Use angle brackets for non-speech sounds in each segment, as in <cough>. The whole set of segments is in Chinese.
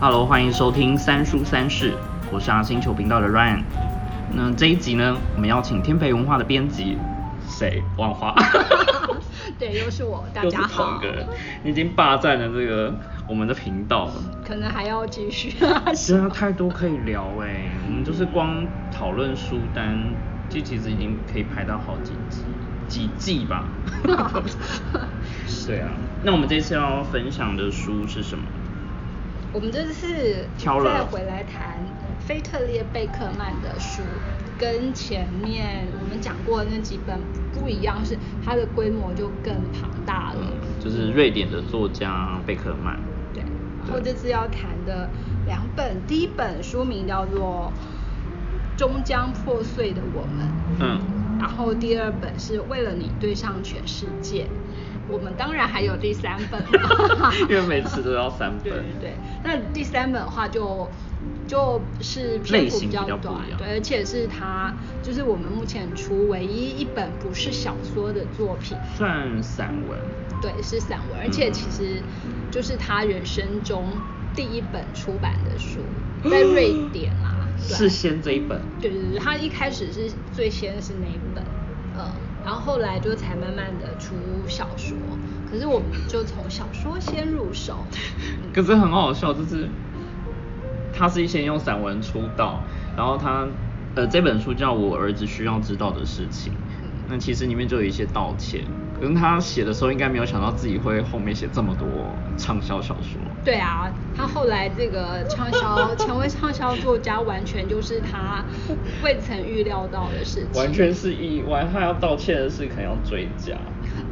Hello，欢迎收听三书三世，我是阿星球频道的 Ryan。那这一集呢，我们邀请天培文化的编辑谁？万华。对，又是我，大家好。同个，你已经霸占了这个我们的频道了。可能还要继续。真的太多可以聊哎，我们就是光讨论书单，这其实已经可以排到好几集，几季吧。<laughs> 对啊，那我们这次要分享的书是什么？我们这次挑了再回来谈菲特列贝克曼的书，跟前面我们讲过的那几本不一样，是它的规模就更庞大了。嗯，就是瑞典的作家贝克曼。对，然后这次要谈的两本，第一本书名叫做《终将破碎的我们》，嗯，然后第二本是为了你对上全世界。我们当然还有第三本 <laughs> 因为每次都要三本。对对对，那第三本的话就就是篇幅比较短而且是他就是我们目前出唯一一本不是小说的作品。算散文。对，是散文，而且嗯其实就是他人生中第一本出版的书，<gasps> 在瑞典啦。是先这一本。对对对，他一开始是最先是那一本，嗯，然后后来就才慢慢的出小说。可是我们就从小说先入手，<laughs> 可是很好笑，就是他是先用散文出道，然后他呃这本书叫我儿子需要知道的事情，那其实里面就有一些道歉，可能他写的时候应该没有想到自己会后面写这么多畅销小说。对啊，他后来这个畅销成为畅销作家，完全就是他未曾预料到的事情。完全是意外，他要道歉的事可能要追加。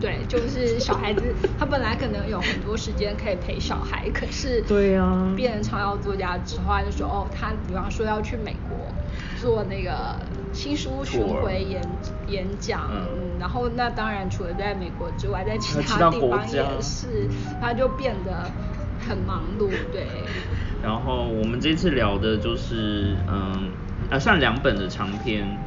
对，就是小孩子，他本来可能有很多时间可以陪小孩，可是对啊变成畅销作家之后，他就说哦，他比方说要去美国做那个新书巡回演演讲，嗯嗯，然后那当然除了在美国之外，在其他他地方也是，他就变得很忙碌，对。<laughs> 然后我们这次聊的就是，嗯，呃，算两本的长篇，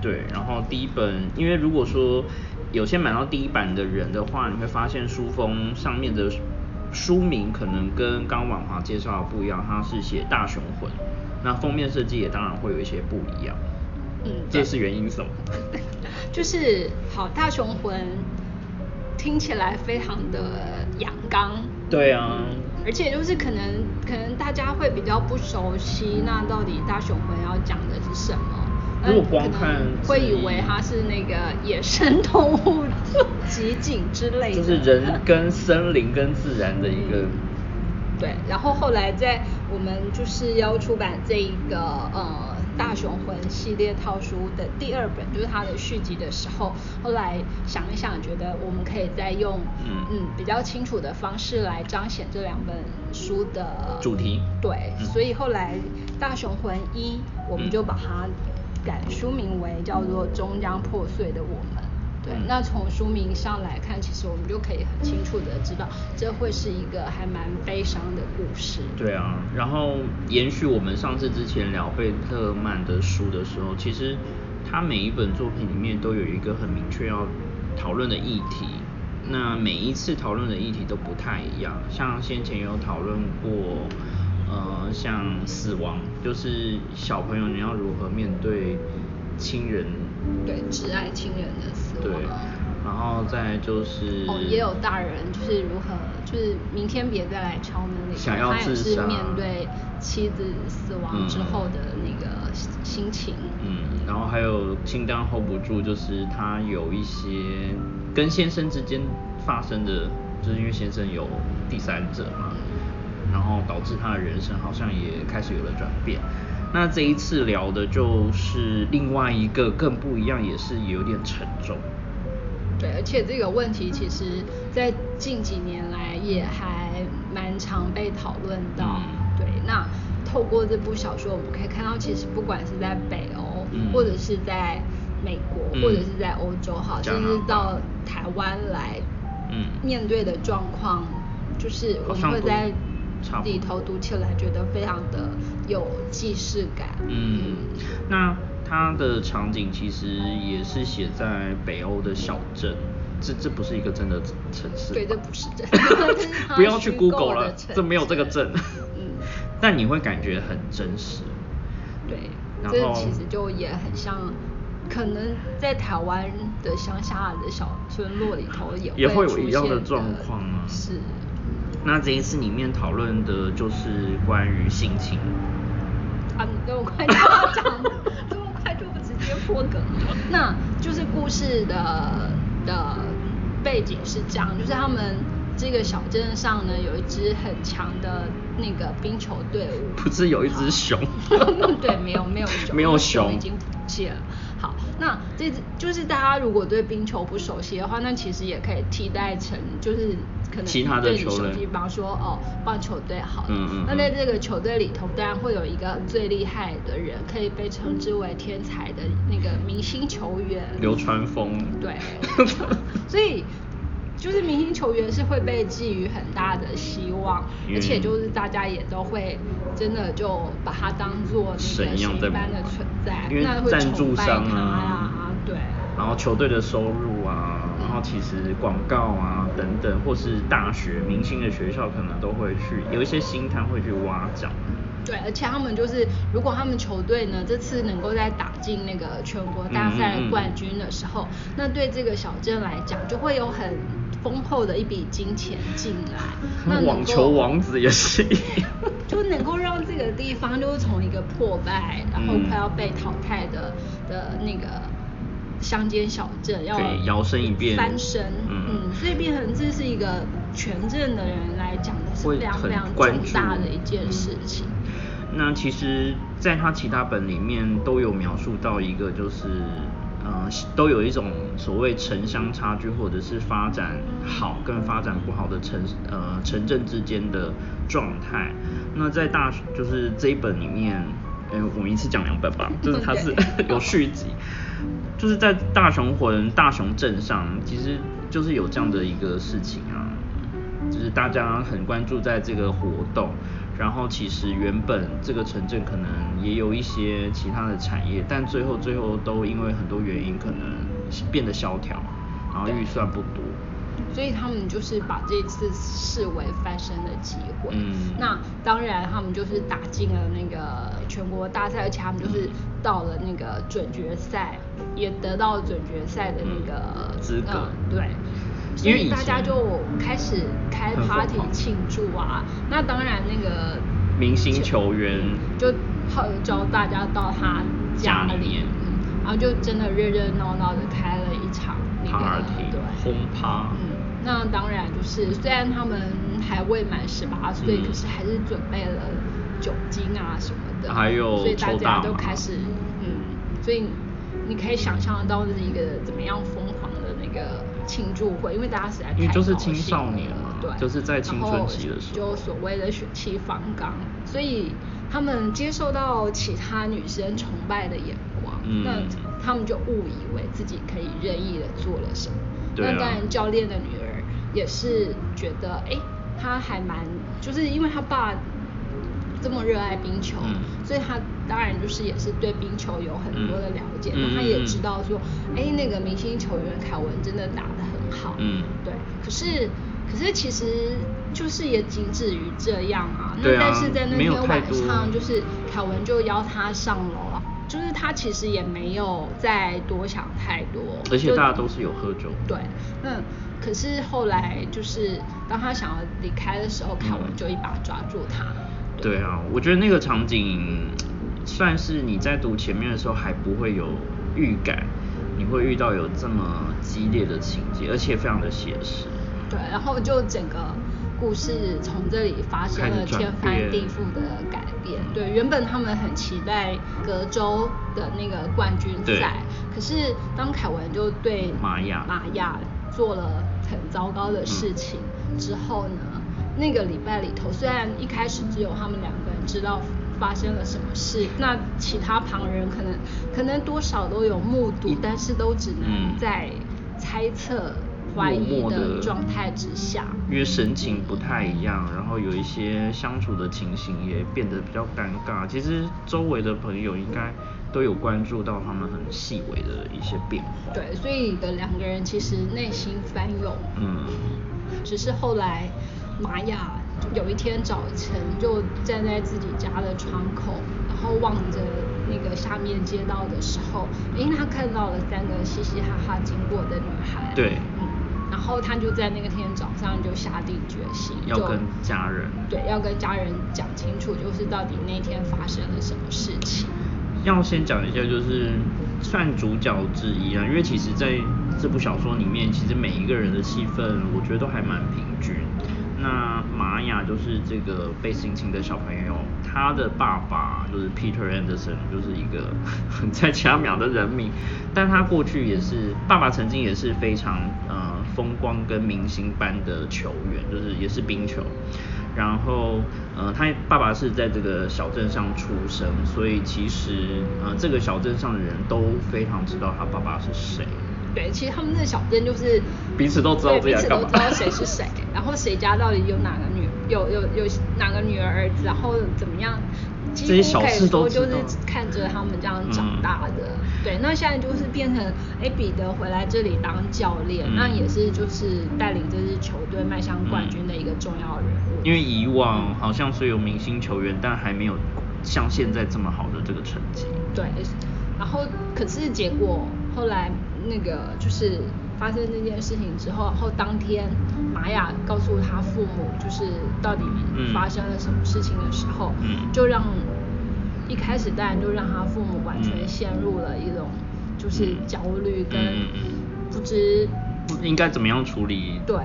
对。然后第一本，因为如果说有些买到第一版的人的话，你会发现书封上面的书名可能跟刚刚婉华介绍的不一样，它是写《大雄魂》，那封面设计也当然会有一些不一样。嗯这是原因什么？<laughs> 就是好大雄魂听起来非常的阳刚，对啊，而且就是可能可能大家会比较不熟悉，那到底大雄魂要讲的是什么？如果光看会以为它是那个野生动物 <laughs> 集锦之类的，就是人跟森林跟自然的一个。对，然后后来在我们就是要出版这一个呃大雄魂系列套书的第二本，就是它的续集的时候，后来想一想，觉得我们可以再用嗯比较清楚的方式来彰显这两本书的主题。对，嗯。所以后来大雄魂一，我们嗯。就把它改书名为叫做终将破碎的我们。对，嗯那从书名上来看，其实我们就可以很清楚的知道，这会是一个还蛮悲伤的故事。对啊，然后延续我们上次之前聊贝特曼的书的时候，其实他每一本作品里面都有一个很明确要讨论的议题。那每一次讨论的议题都不太一样，像先前有讨论过，呃，像死亡，就是小朋友你要如何面对亲人，对，挚爱亲人的死亡。对，然后再就是哦，也有大人就是如何，就是明天别再来敲门那个，想要他也自杀是面对妻子死亡之嗯后的那个心情。嗯，然后还有清单 hold 不住，就是他有一些跟先生之间发生的，就是因为先生有第三者嘛，然后导致他的人生好像也开始有了转变。那这一次聊的就是另外一个更不一样，也是有点沉重。对，而且这个问题其实，在近几年来也还蛮常被讨论到。嗯对，那透过这部小说，我们可以看到，其实不管是在北欧，嗯或者是在美国，嗯或者是在欧洲，哈，甚加拿大至到台湾来嗯面对的状况，就是我们会在差不多里头读起来觉得非常的有既视感。嗯，那它的场景其实也是写在北欧的小镇，这这不是一个真的城市吧，对，这不是真的不要去 Google 了，这没有这个镇镇。嗯，<laughs> 但你会感觉很真实。对，这然后其实就也很像，可能在台湾的乡下的小村落里头也也会有一样的现状况啊是，那这一次里面讨论的就是关于性侵。啊，你这么快就要讲，<laughs> 这么快就直接破梗了。那就是故事的的背景是这样，就是他们这个小镇上呢有一支很强的那个冰球队伍，不是有一只熊 <laughs> 对，没有 <laughs> 没有熊，没有熊已经不见了。好，那这就是大家如果对冰球不熟悉的话，那其实也可以替代成就是可能其他的对你球类熟悉，比方说哦棒球队好了，嗯嗯嗯那在这个球队里头，当然会有一个最厉害的人，可以被称之为天才的那个明星球员流川枫。对，<laughs> 所以就是明星球员是会被寄予很大的希望，而且就是大家也都会真的就把他当做神一样的存在，因为赞助商啊呀，对。然后球队的收入啊，然后其实广告啊等等，或是大学明星的学校可能都会去有一些星探会去挖角。对，而且他们就是，如果他们球队呢这次能够在打进那个全国大赛冠军的时候，那对这个小镇来讲就会有很丰厚的一笔金钱进来。那 <laughs> 网球王子也是一样。就能够让这个地方就是从一个破败，然后嗯快要被淘汰的、的那个乡间小镇，要摇身一变。翻身，嗯。嗯，所以变成这是一个全镇的人来讲的是非常非常重大的一件事情。那其实，在他其他本里面都有描述到一个，就是呃，都有一种所谓城乡差距，或者是发展好跟发展不好的城呃城镇之间的状态。那在大就是这一本里面，呃，我们一次讲两本吧，就是它是 <laughs> 对。<laughs> 有续集，就是在大雄魂大雄镇上，其实就是有这样的一个事情啊。就是大家很关注在这个活动，然后其实原本这个城镇可能也有一些其他的产业，但最后最后都因为很多原因可能变得萧条，然后预算不多。所以他们就是把这次视为翻身的机会。嗯那当然，他们就是打进了那个全国大赛，而且他们就是到了那个准决赛，也得到了准决赛的那个、嗯资格。嗯对。所以以大家就开始开 party 庆祝啊。那当然，那个明星球员。就号召大家到他家里。嗯然后就真的热热闹闹的开了一场那个 party 对。轰趴，嗯，那当然就是，虽然他们还未满十八岁，嗯。可是还是准备了酒精啊什么的，还有所以大家都开始，嗯，所以你可以想象得到这是一个怎么样疯狂的那个庆祝会，因为大家实在太因为就是青少了年嘛对，就是在青春期的时候。就所谓的血气方刚，所以他们接受到其他女生崇拜的眼光，嗯。那他们就误以为自己可以任意的做了什么。那当然，教练的女儿也是觉得，哎、她还蛮，就是因为她爸这么热爱冰球，嗯所以他当然就是也是对冰球有很多的了解。嗯那她也知道说，哎、那个明星球员凯文真的打得很好，嗯对。可是，可是其实就是也仅止于这样啊。那但是在那天晚上，就是凯文就邀他上楼啊，就是他其实也没有再多想太多，而且大家都是有喝酒。对，那可是后来就是当他想要离开的时候，凯文嗯就一把抓住他。对啊，我觉得那个场景算是你在读前面的时候还不会有预感，你会遇到有这么激烈的情节，而且非常的写实。对，然后就整个故事从这里发生了天翻地覆的改变。对，原本他们很期待隔周的那个冠军对赛，可是当凯文就对玛雅玛雅做了很糟糕的事情之后呢，那个礼拜里头，虽然一开始只有他们两个人知道发生了什么事，那其他旁人可能可能多少都有目睹，但是都只能嗯在猜测怀疑的状态之下，因为神情不太一样，然后有一些相处的情形也变得比较尴尬。其实周围的朋友应该都有关注到他们很细微的一些变化。对，所以的两个人其实内心翻涌，嗯，只是后来玛雅有一天早晨就站在自己家的窗口，然后望着那个下面街道的时候，因为他看到了三个嘻嘻哈哈经过的女孩，对嗯，然后他就在那个天早上就下定决心，要跟家人对，要跟家人讲清楚，就是到底那天发生了什么事情。要先讲一下，就是算主角之一啊，因为其实在这部小说里面，其实每一个人的戏份，我觉得都还蛮平均。那玛雅就是这个被性侵的小朋友，他的爸爸就是 Peter Anderson，就是一个 <laughs> 在加秒的人民，但他过去也是爸爸曾经也是非常呃风光跟明星般的球员，就是也是冰球。然后，呃，他爸爸是在这个小镇上出生，所以其实，呃，这个小镇上的人都非常知道他爸爸是谁。对，其实他们那个小镇就是彼此都知道彼此都知道谁是谁，然后谁家到底有哪个女有有有哪个女儿儿子，然后怎么样，几这些小乎可以事都说就是看着他们这样长嗯大的。对，那现在就是变成，哎，彼得回来这里当教练，嗯那也是就是带领这支球队迈向冠军的一个重要人物。因为以往好像虽有明星球员，但还没有像现在这么好的这个成绩。对，然后可是结果后来那个就是发生这件事情之后，然后当天玛雅告诉他父母，就是到底嗯发生了什么事情的时候，嗯就让一开始当然就让他父母完全嗯陷入了一种就是嗯焦虑跟不知。应该怎么样处理？对，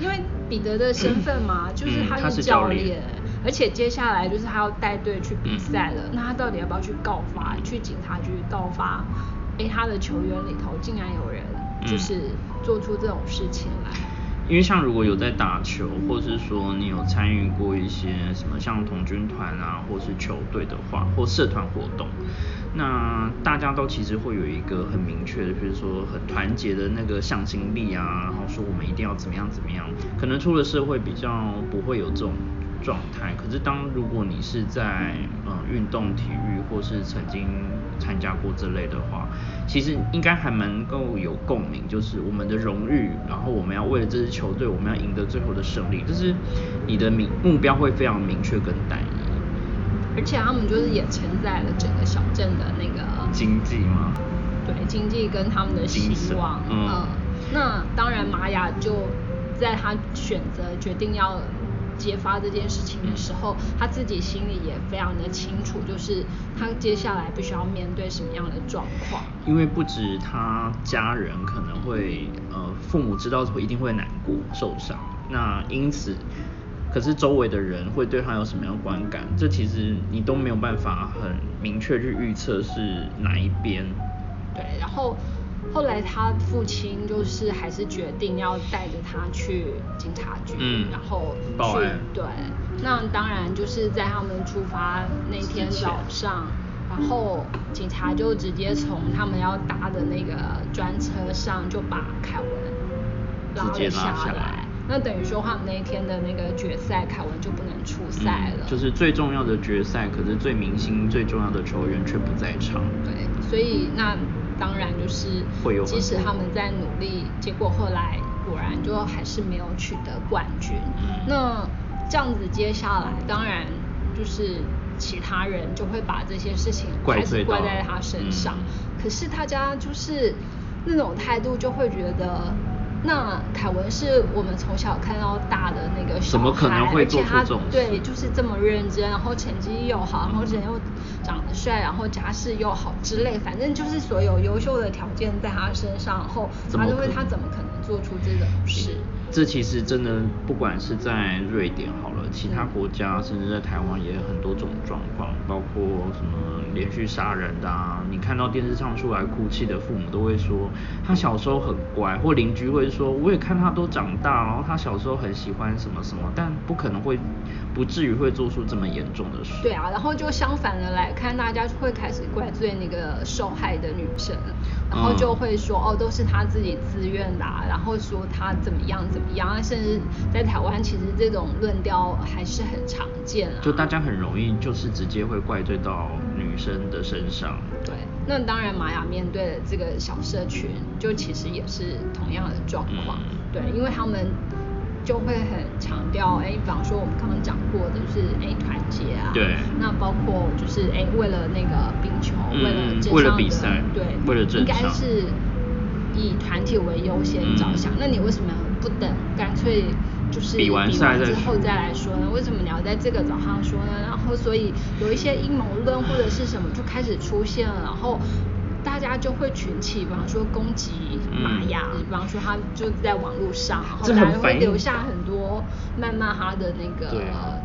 因为彼得的身份嘛，就是嗯他是教教练而且接下来就是他要带队去比嗯赛了，那他到底要不要去告发，去警察局告发？哎，他的球员里头竟然有人就嗯是做出这种事情来。因为像如果有在打球，或是说你有参与过一些什么像童军团啊，或是球队的话，或社团活动，那大家都其实会有一个很明确的，比如说很团结的那个向心力啊，然后说我们一定要怎么样怎么样。可能出了社会比较不会有这种状态，可是当如果你是在嗯运动体育或是曾经参加过这类的话，其实应该还能够有共鸣，就是我们的荣誉，然后我们要为了这支球队，我们要赢得最后的胜利，就是你的明目标会非常明确跟单一。而且他们就是也承载了整个小镇的那个经济嘛？对经济跟他们的希望，嗯呃那当然玛雅就在他选择决定要揭发这件事情的时候，他自己心里也非常的清楚，就是他接下来必须要面对什么样的状况。因为不止他家人可能会，呃，父母知道会一定会难过、受伤，那因此，可是周围的人会对他有什么样的观感，这其实你都没有办法很明确去预测是哪一边。对，然后后来他父亲就是还是决定要带着他去警察局，嗯然后去报案对，那当然就是在他们出发那天早上，然后警察就直接从他们要搭的那个专车上就把凯文拉直接了拉下来来。那等于说他们那一天的那个决赛，凯文就不能出赛了。嗯就是最重要的决赛，可是最明星、最重要的球员却不在场。对，所以那当然就是会有，即使他们在努力，结果后来果然就还是没有取得冠军。嗯那这样子接下来，当然就是其他人就会把这些事情开始怪怪在他身上。嗯可是大家就是那种态度，就会觉得。那凯文是我们从小看到大的那个小孩，怎么可能会而且他做出这种对，就是这么认真，然后成绩又好，然后人又长得帅，然后家世又好之类，反正就是所有优秀的条件在他身上，然后他就会他怎么可能做出这种事？这其实真的，不管是在瑞典好了，其他国家甚至在台湾也有很多种状况，包括什么连续杀人的啊，你看到电视上出来哭泣的父母都会说，他小时候很乖，或邻居会说，我也看他都长大，然后他小时候很喜欢什么什么，但不可能会，不至于会做出这么严重的事。对啊，然后就相反的来看，大家就会开始怪罪那个受害的女生。然后就会说哦，都是他自己自愿的，然后说他怎么样怎么样，甚至在台湾其实这种论调还是很常见啊。就大家很容易就是直接会怪罪到女生的身上。对，那当然玛雅面对的这个小社群，就其实也是同样的状况。对，因为他们。就会很强调，哎，比方说我们刚刚讲过的，就是哎团结啊，对，那包括就是哎为了那个冰球，为了为了比赛，对，为了应该是以团体为优先着想。那你为什么不等干脆就是比完赛之后再来说呢？为什么你要在这个早上说呢？然后所以有一些阴谋论或者是什么就开始出现了，然后。大家就会群起，比方说攻击玛雅，比方说他就在网络上，然后大家会留下很多谩骂他的那个，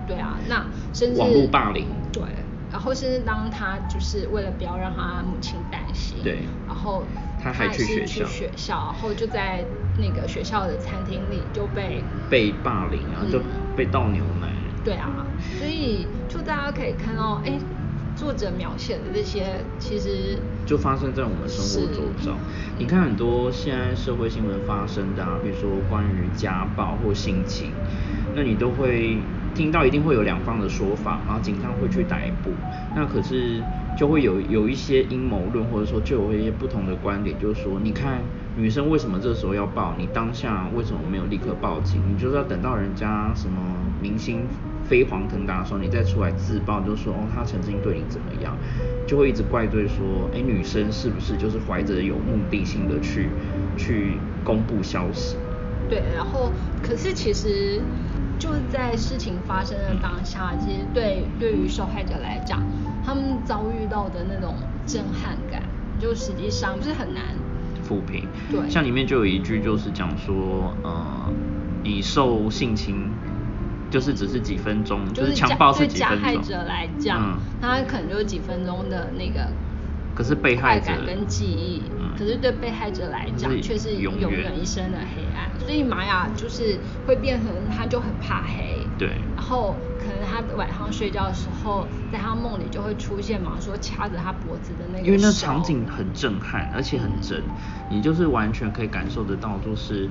对啊，那甚至网络霸凌，对，然后甚至当他就是为了不要让他母亲担心，对，然后他还去学校，学校，然后就在那个学校的餐厅里就被被霸凌啊，就被倒牛奶，对啊，所以就大家可以看到，哎。作者描写的这些，其实就发生在我们生活周遭。你看很多现在社会新闻发生的，啊比如说关于家暴或性侵，那你都会听到一定会有两方的说法，然后警方会去逮捕。那可是就会有有一些阴谋论，或者说就有一些不同的观点，就是说，你看女生为什么这时候要报？你当下为什么没有立刻报警？你就是要等到人家什么明星？飞黄腾达的时候，你再出来自曝，就说哦，他曾经对你怎么样，就会一直怪罪说，哎，女生是不是就是怀着有目的性的去去公布消息？对，然后可是其实就是在事情发生的当下，其实对对于受害者来讲，他们遭遇到的那种震撼感，就实际上不是很难抚平。对，像里面就有一句就是讲说，呃，你受性侵。就是只是几分钟，就是强暴是几分钟。对加害者来讲，他可能就是几分钟的那个，可是被害者跟记忆，可是对被害者来讲却是永远一生的黑暗。所以玛雅就是会变成他就很怕黑，对。然后可能他晚上睡觉的时候，在他梦里就会出现嘛，说掐着他脖子的那个。因为那场景很震撼，而且很真，你就是完全可以感受得到，就是。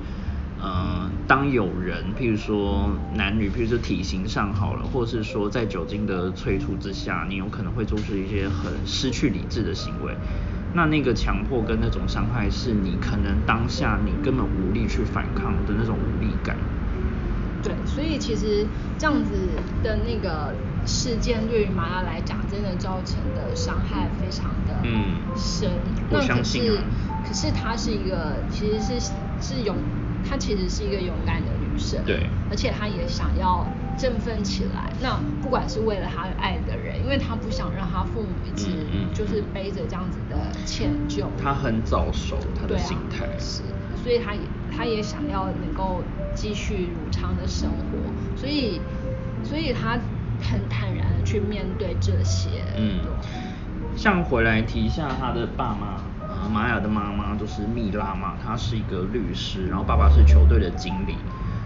呃，当有人，譬如说男女，譬如说体型上好了，或是说在酒精的催促之下，你有可能会做出一些很失去理智的行为。那那个强迫跟那种伤害，是你可能当下你根本无力去反抗的那种无力感。对，所以其实这样子的那个事件，对于玛雅来讲，真的造成的伤害非常的深。我相信啊。可是它是一个，其实是是有。她其实是一个勇敢的女生，对，而且她也想要振奋起来。那不管是为了她爱的人，因为她不想让她父母一直就是背着这样子的歉疚。她很早熟，她的心态是，所以她也她也想要能够继续如常的生活，所以所以她很坦然的去面对这些。嗯，像回来提一下她的爸妈。玛雅的妈妈就是蜜拉嘛，她是一个律师，然后爸爸是球队的经理。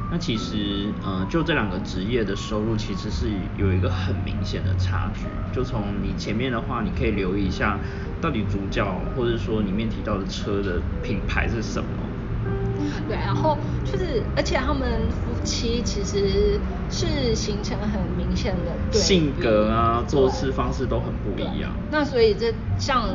那其实，呃，就这两个职业的收入其实是有一个很明显的差距。就从你前面的话，你可以留意一下，到底主角或者说里面提到的车的品牌是什么？对，然后就是，而且他们夫妻其实是形成很明显的对性格啊，做事方式都很不一样。那所以这像。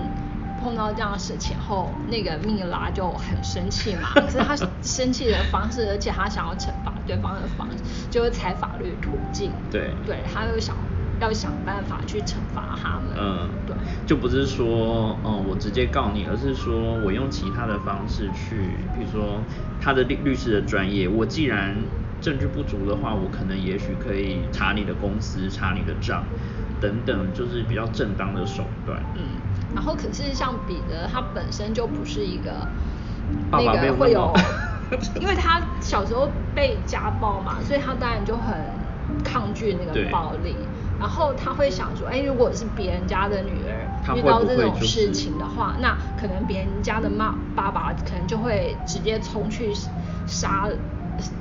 碰到这样的事情后，那个蜜拉就很生气嘛。<laughs> 可是他生气的方式，而且他想要惩罚对方的方式，就是采法律途径。对，对，他又想要想办法去惩罚他们。嗯，对，就不是说，嗯，我直接告你，而是说我用其他的方式去，比如说他的律律师的专业，我既然证据不足的话，我可能也许可以查你的公司，查你的账，等等，就是比较正当的手段。嗯。然后可是像彼得，他本身就不是一个那个会有，<laughs> 因为他小时候被家暴嘛，所以他当然就很抗拒那个暴力。然后他会想说，哎，如果是别人家的女儿遇到这种事情的话，那可能别人家的妈爸爸可能就会直接冲去杀。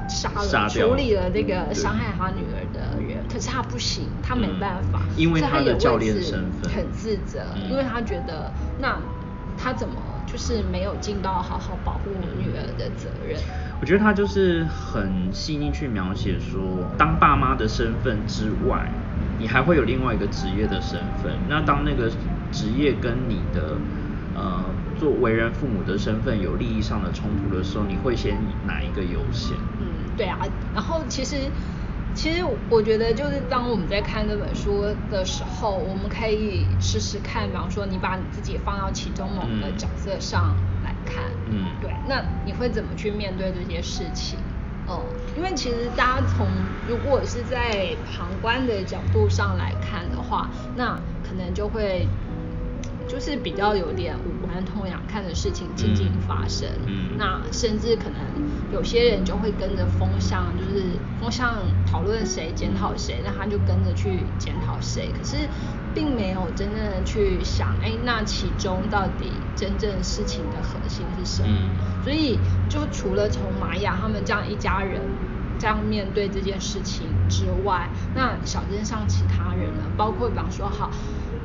杀了处理了那个伤害他女儿的人，可是他不行，他没办法，因为他的教练身份很自责，因为他觉得那他怎么就是没有尽到好好保护女儿的责任。我觉得他就是很细腻去描写说，当爸妈的身份之外，你还会有另外一个职业的身份。那当那个职业跟你的呃做为人父母的身份有利益上的冲突的时候，你会先以哪一个优先？嗯，对啊。然后其实。其实我觉得，就是当我们在看这本书的时候，我们可以试试看，比方说你把你自己放到其中某个角色上来看，嗯，对，那你会怎么去面对这些事情？哦，因为其实大家从如果是在旁观的角度上来看的话，那可能就会。就是比较有点无关痛痒，看的事情静静发生。嗯，那甚至可能有些人就会跟着风向，就是风向讨论谁检讨谁，那他就跟着去检讨谁。可是并没有真正的去想，哎，那其中到底真正事情的核心是什么？嗯，所以就除了从玛雅他们这样一家人这样面对这件事情之外，那小镇上其他人呢？包括比方说好。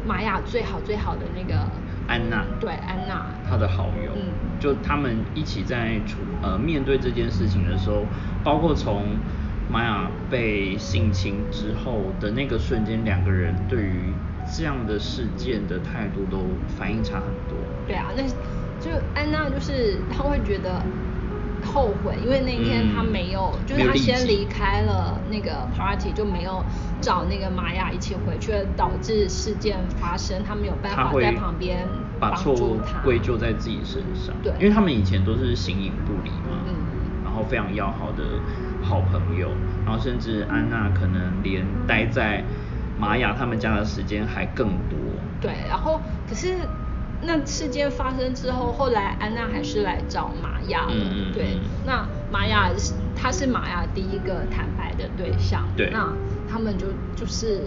玛雅最好最好的那个安娜，对安娜，她的好友，嗯，就他们一起在处呃面对这件事情的时候，包括从玛雅被性侵之后的那个瞬间，两个人对于这样的事件的态度都反应差很多。对啊，那就安娜就是她会觉得。后悔，因为那天他没有，就是他先离开了那个 party，就没有找那个玛雅一起回去，导致事件发生，他没有办法在旁边把错误归咎在自己身上。对，因为他们以前都是形影不离嘛，嗯，然后非常要好的好朋友，然后甚至安娜可能连待在玛雅他们家的时间还更多。对，然后可是。那事件发生之后，后来安娜还是来找玛雅了。对，那玛雅是她是玛雅第一个坦白的对象。对，那他们就就是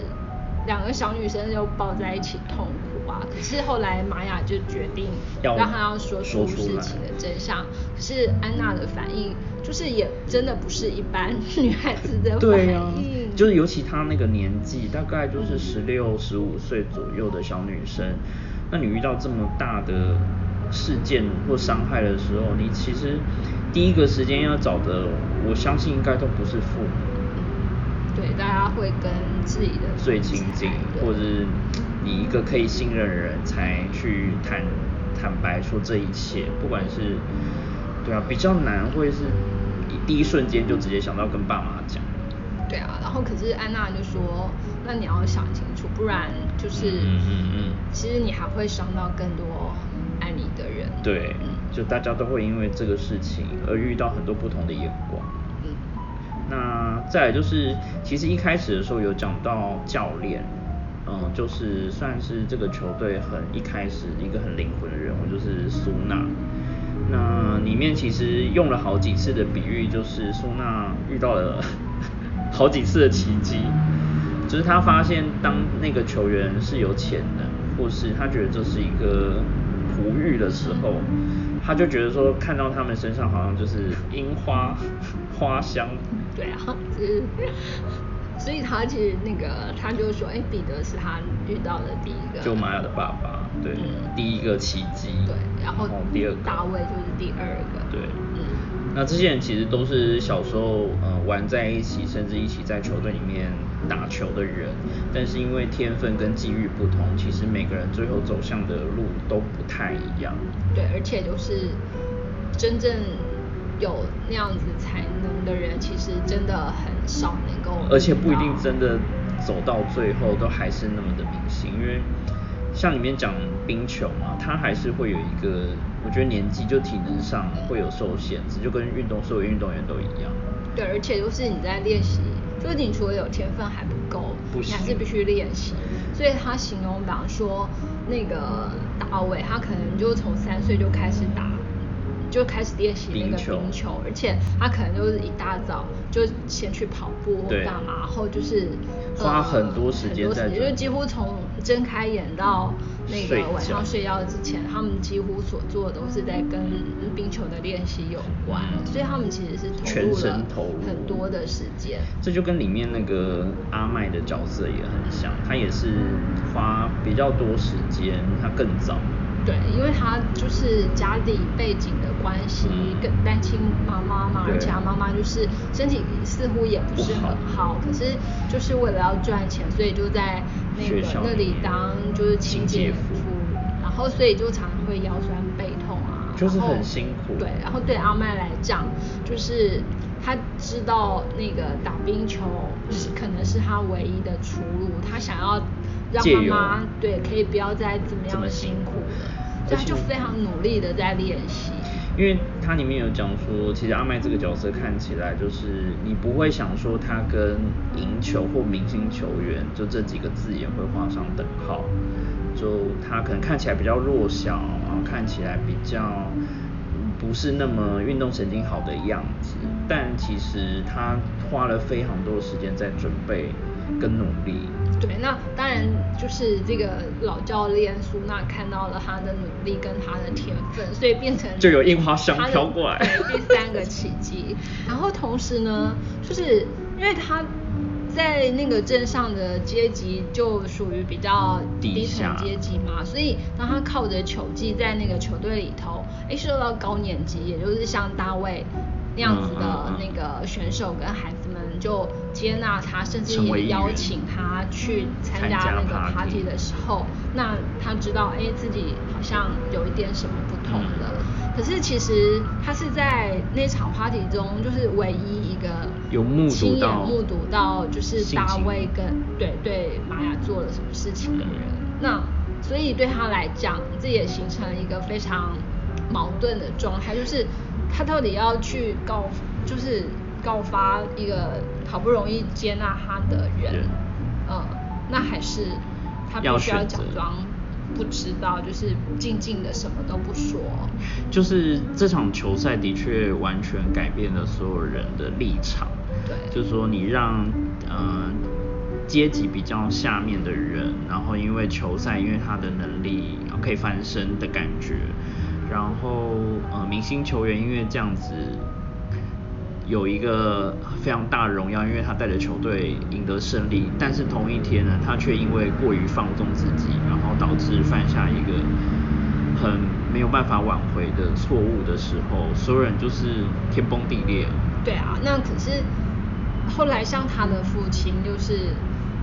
两个小女生就抱在一起痛苦啊。可是后来玛雅就决定让她要说出事情的真相。可是安娜的反应就是也真的不是一般 <laughs> 女孩子的反应，就是尤其她那个年纪，大概就是十六十五岁左右的小女生。那你遇到这么大的事件或伤害的时候，你其实第一个时间要找的，我相信应该都不是父母。对，大家会跟自己的最亲近，或者是你一个可以信任的人才去坦坦白说这一切，不管是对啊，比较难会是第一瞬间就直接想到跟爸妈讲。对啊，然后可是安娜就说，那你要想清楚，不然就是，嗯嗯嗯，其实你还会伤到更多爱你的人。对，就大家都会因为这个事情而遇到很多不同的眼光。嗯，那再来就是，其实一开始的时候有讲到教练，嗯，就是算是这个球队很一开始一个很灵魂的人物，就是苏娜。那里面其实用了好几次的比喻，就是苏娜遇到了。<laughs> 好几次的奇迹，就是他发现当那个球员是有潜能，或是他觉得这是一个璞玉的时候，他就觉得说看到他们身上好像就是樱花花香。对啊，就是，所以他其实那个他就说，哎，彼得是他遇到的第一个，就玛雅的爸爸，对，第一个奇迹。对，然后第二个大卫就是第二个。对，嗯。那这些人其实都是小时候呃玩在一起，甚至一起在球队里面打球的人，但是因为天分跟机遇不同，其实每个人最后走向的路都不太一样。对，而且就是真正有那样子才能的人，其实真的很少能够。而且不一定真的走到最后都还是那么的明星，因为。像里面讲冰球嘛，它还是会有一个，我觉得年纪就体能上会有受限制，就跟运动所有运动员都一样。对，而且就是你在练习，就是你除了有天分还不够，你还是必须练习。所以他形容，比方说那个大卫，他可能就从三岁就开始打。就开始练习那个冰球，而且他可能就是一大早就先去跑步或干嘛，然后就是花很多时间在，就几乎从睁开眼到那个晚上睡觉之前，他们几乎所做的都是在跟冰球的练习有关，所以他们其实是全身投入很多的时间。这就跟里面那个阿麦的角色也很像，他也是花比较多时间，他更早。对，因为他就是家里背景的关系，跟单亲妈妈嘛，而且他妈妈就是身体似乎也不是很好，可是就是为了要赚钱，所以就在那个那里当就是清洁夫，然后所以就常常会腰酸背痛啊，就是很辛苦。对，然后对阿麦来讲，就是他知道那个打冰球是可能是他唯一的出路，他想要。让妈妈对可以不要再怎么样辛苦了，所以他就非常努力的在练习。因为它里面有讲说，其实阿麦这个角色看起来就是你不会想说他跟赢球或明星球员就这几个字眼会画上等号，就他可能看起来比较弱小，然后看起来比较不是那么运动神经好的样子，但其实他花了非常多的时间在准备跟努力。对，那当然就是这个老教练苏娜看到了他的努力跟他的天分，所以变成就有樱花香飘过来，对，第三个奇迹。然后同时呢，就是因为他在那个镇上的阶级就属于比较低层阶级嘛，所以当他靠着球技在那个球队里头，哎，受到高年级，也就是像大卫。那样子的那个选手跟孩子们就接纳他，甚至也邀请他去参加那个 party 的时候，那他知道哎自己好像有一点什么不同了。可是其实他是在那场 party 中，就是唯一一个有目亲眼目睹到就是大卫跟对对玛雅做了什么事情的人。那所以对他来讲，这也形成了一个非常矛盾的状态，就是。他到底要去告，就是告发一个好不容易接纳他的人，呃，那还是他必须要假装不知道，就是静静的什么都不说。就是这场球赛的确完全改变了所有人的立场。对，就是说你让嗯阶级比较下面的人，然后因为球赛，因为他的能力可以翻身的感觉。然后，呃，明星球员因为这样子有一个非常大的荣耀，因为他带着球队赢得胜利。但是同一天呢，他却因为过于放纵自己，然后导致犯下一个很没有办法挽回的错误的时候，所有人就是天崩地裂。对啊，那可是后来像他的父亲就是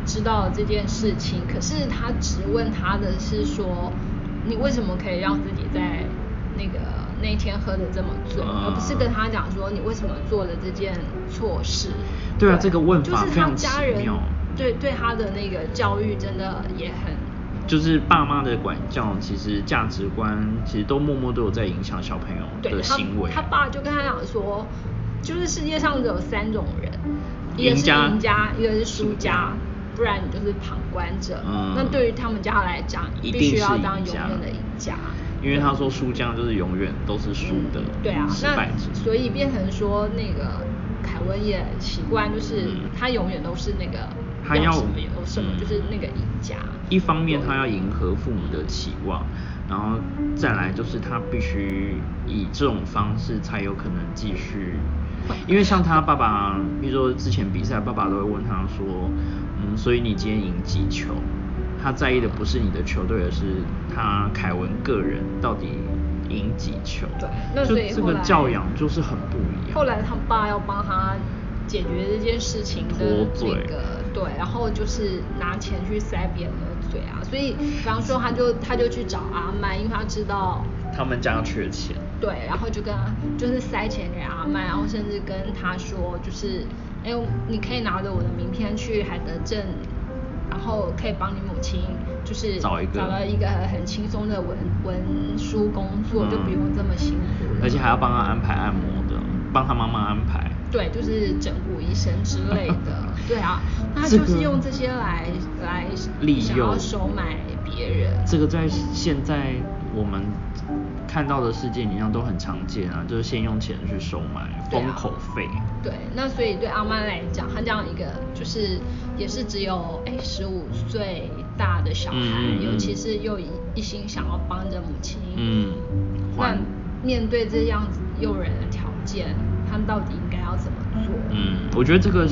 知道了这件事情，可是他质问他的是说，你为什么可以让自己在那个那天喝的这么醉，而不是跟他讲说你为什么做了这件错事。对啊，这个问法非常奇妙。对对，他的那个教育真的也很。就是爸妈的管教，其实价值观其实都默默都有在影响小朋友的行为。他爸就跟他讲说，就是世界上只有三种人，一个是赢家，一个是输家，不然你就是旁观者。那对于他们家来讲，必须要当永远的赢家。因为他说输将就是永远都是输的，对啊，那所以变成说那个凯文也习惯，就是他永远都是那个他要什么有什么，就是那个赢家。一方面他要迎合父母的期望，然后再来就是他必须以这种方式才有可能继续。因为像他爸爸，比如说之前比赛，爸爸都会问他说，嗯，所以你今天赢几球？他在意的不是你的球队，而是他凯文个人到底赢几球。对，那所以这个教养就是很不一样。后来他爸要帮他解决这件事情的这个，对，然后就是拿钱去塞别人的嘴啊。所以，比方说，他就他就去找阿麦，因为他知道他们家缺钱。对，然后就跟就是塞钱给阿麦，然后甚至跟他说，就是哎，你可以拿着我的名片去海德镇。然后可以帮你母亲，就是找一个找到一个很轻松的文文书工作，就不用这么辛苦了。而且还要帮他安排按摩的，帮他妈妈安排。对，就是整骨医生之类的。<laughs> 对啊，他就是用这些来来利用收买别人。这个在现在我们看到的世界里面都很常见啊，就是先用钱去收买，封口费。对，那所以对阿妈来讲，他这样一个就是。也是只有哎十五岁大的小孩，尤其是又一一心想要帮着母亲，嗯，那面对这样子诱人的条件，他们到底应该要怎么做？嗯，我觉得这个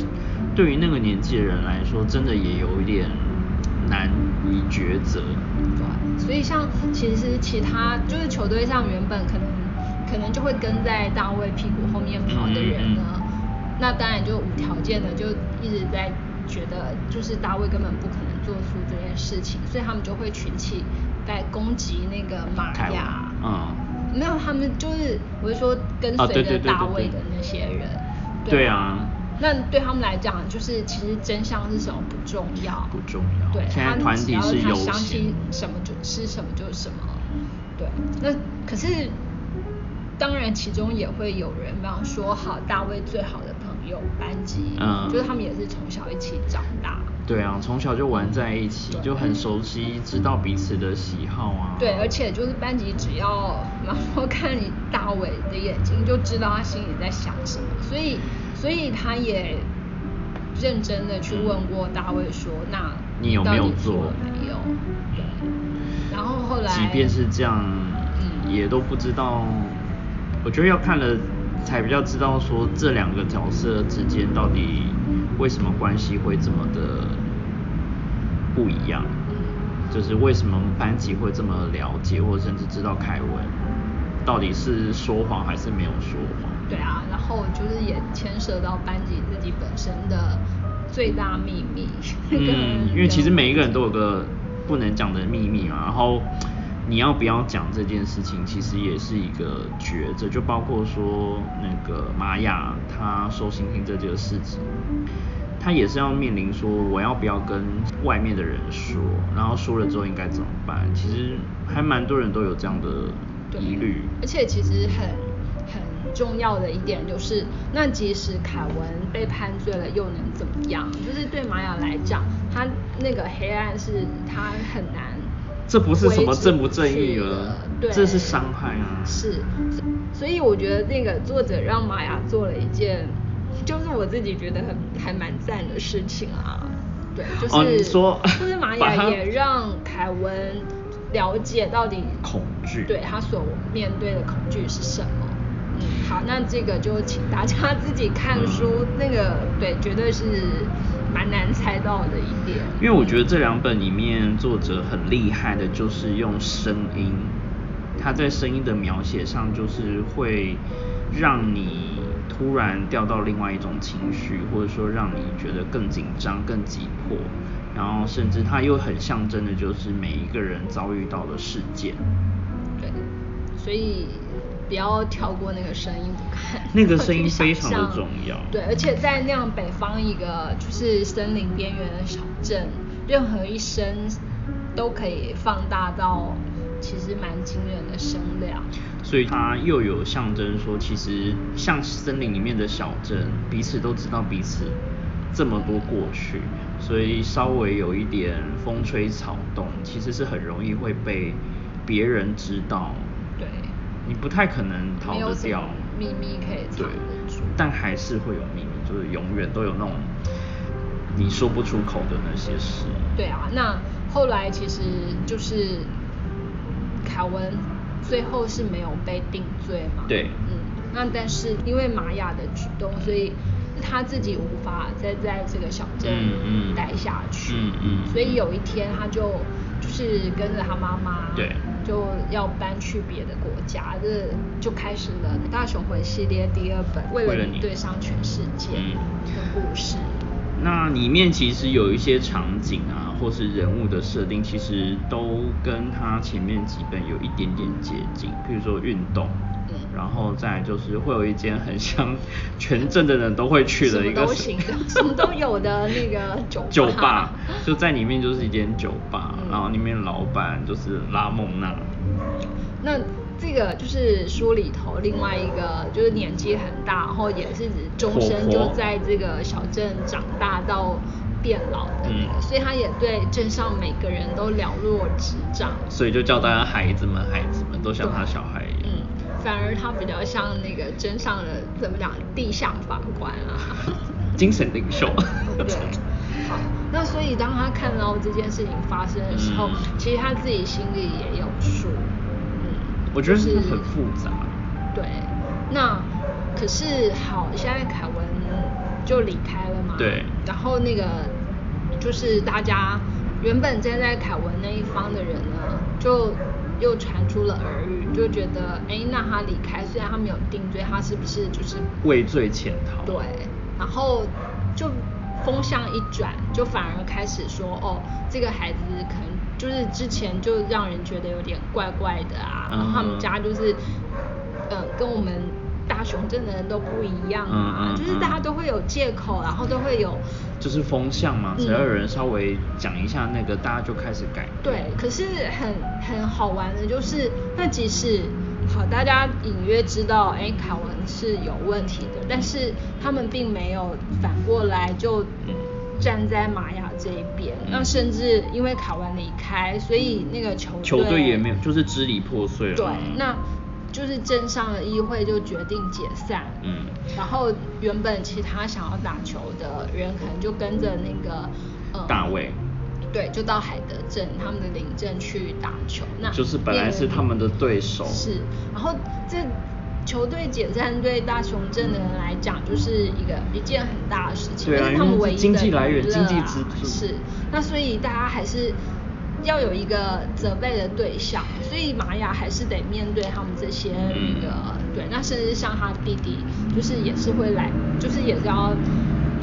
对于那个年纪的人来说，真的也有一点难以抉择。对，所以像其实其他就是球队上原本可能可能就会跟在大卫屁股后面跑的人呢，嗯那当然就无条件的就一直在觉得就是大卫根本不可能做出这件事情，所以他们就会群起在攻击那个玛雅。嗯没有，他们就是我是说跟随着大卫的那些人。对啊那对他们来讲，就是其实真相是什么不重要，不重要对，现在他只要团体是他相信什么就是什么就是什么。对，那可是当然其中也会有人，比方说好大卫最好的朋友班级，嗯就是他们也是从小一起长大。对啊，从小就玩在一起，就很熟悉，知道彼此的喜好啊。对，而且就是班级只要然后看你大伟的眼睛，就知道他心里在想什么，所以所以他也认真的去问过大卫说，那你有没有做有？对，然后后来即便是这样，嗯也都不知道。我觉得要看了才比较知道说这两个角色之间到底为什么关系会这么的不一样，嗯就是为什么班级会这么了解，或者甚至知道凯文到底是说谎还是没有说谎。对啊，然后就是也牵涉到班级自己本身的最大秘密。嗯，因为其实每一个人都有个不能讲的秘密嘛，然后你要不要讲这件事情，其实也是一个抉择，就包括说那个玛雅她收星星这件事情，他也是要面临说我要不要跟外面的人说，然后说了之后应该怎么办？其实还蛮多人都有这样的疑虑。而且其实很很重要的一点就是，那即使凯文被判罪了，又能怎么样？就是对玛雅来讲，他那个黑暗是他很难。这不是什么正不正义了了，对，这是伤害啊是，所以我觉得那个作者让玛雅做了一件，就是我自己觉得很还蛮赞的事情啊。对，就是、哦你说就是玛雅也让凯文了解到底恐惧对他所面对的恐惧是什么。嗯，好，那这个就请大家 <laughs> 自己看书，那个对，绝对是蛮难猜到的一点。因为我觉得这两本里面作者很厉害的，就是用声音，他在声音的描写上，就是会让你突然掉到另外一种情绪，或者说让你觉得更紧张、更急迫，然后甚至它又很象征的，就是每一个人遭遇到的事件。对，所以不要跳过那个声音不看。那个 <laughs> 声音非常的重要对，而且在那样北方一个就是森林边缘的小镇，任何一声都可以放大到其实蛮惊人的声量。所以它又有象征说，其实像森林里面的小镇，彼此都知道彼此这么多过去，所以稍微有一点风吹草动，其实是很容易会被别人知道。对，你不太可能逃得掉，秘密可以藏对。得住，但还是会有秘密，就是永远都有那种你说不出口的那些事。对啊，那后来其实就是凯文最后是没有被定罪嘛？对。嗯，那但是因为玛雅的举动，所以他自己无法再在这个小镇待下去，嗯嗯。所以有一天他就就是跟着他妈妈，对就要搬去别的国家，这就开始了《大雄回》系列第二本《为为了你对上全世界》嗯的故事。那里面其实有一些场景啊，或是人物的设定，其实都跟他前面几本有一点点接近。譬如说运动，嗯然后再就是会有一间很像 <laughs> 全镇的人都会去的一个什么都行的，什么都有的那个酒吧。<laughs> 酒吧，就在里面就是一间酒吧，嗯然后里面老板就是拉蒙娜。那这个就是书里头另外一个，就是年纪很大，然后也是指终身就在这个小镇长大到变老的那个，嗯所以他也对镇上每个人都了若指掌。所以就叫大家孩子们，孩子们都像他小孩一样。嗯，反而他比较像那个真上的怎么讲地下法官啊。精神领袖。对，好，那所以当他看到这件事情发生的时候，嗯其实他自己心里也有数。嗯，我觉得是很复杂。对，那可是好，现在凯文就离开了嘛。对然后那个就是大家原本站在凯文那一方的人呢，就又传出了耳语，就觉得，哎，那他离开，虽然他没有定罪，他是不是就是畏罪潜逃？对，然后就风向一转，就反而开始说，哦，这个孩子可能就是之前就让人觉得有点怪怪的啊，然后他们家就是，呃，跟我们。大雄镇的人都不一样啊，就是大家都会有借口，然后都会有，就是风向嘛，只要有人稍微讲一下那个，大家就开始改。对，可是很很好玩的就是，那即使好，大家隐约知道，哎，卡文是有问题的，但是他们并没有反过来就站在玛雅这一边，那甚至因为卡文离开，所以那个球球队也没有，就是支离破碎了。对，那。就是镇上的议会就决定解散，嗯，然后原本其他想要打球的人可能就跟着那个呃大卫，对，就到海德镇他们的领镇去打球，那就是本来是他们的对手，是，然后这球队解散对大雄镇的人来讲就是一个一件很大的事情，对啊，他们唯一的经济来源、经济支柱。是，那所以大家还是。要有一个责备的对象，所以玛雅还是得面对他们这些那个对，那甚至像他弟弟，就是也是会来，就是也是要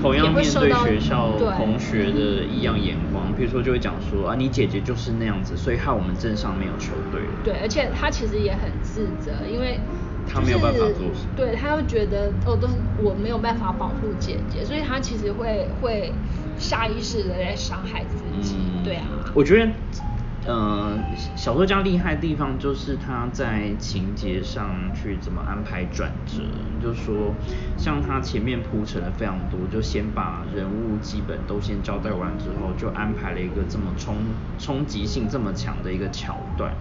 同样面对学校同学的一样眼光，比如说就会讲说啊，你姐姐就是那样子，所以害我们镇上没有球队。对，而且他其实也很自责，因为他没有办法做事，对他又觉得哦，都我没有办法保护姐姐，所以他其实会会。下意识的在伤害自己，对啊。我觉得，呃，小说家厉害的地方就是他在情节上去怎么安排转折，就是说，像他前面铺陈了非常多，就先把人物基本都先交代完之后，就安排了一个这么冲冲击性这么强的一个桥段。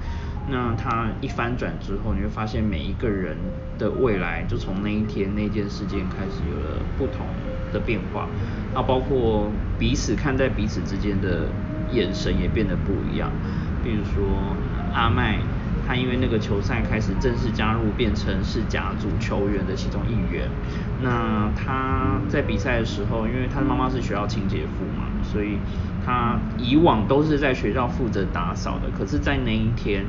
那他一翻转之后，你会发现每一个人的未来，就从那一天那件事件开始有了不同的变化。那包括彼此看待彼此之间的眼神也变得不一样。比如说阿麦，他因为那个球赛开始正式加入，变成是甲组球员的其中一员。那他在比赛的时候，因为他的妈妈是学校清洁妇嘛，所以他以往都是在学校负责打扫的。可是，在那一天，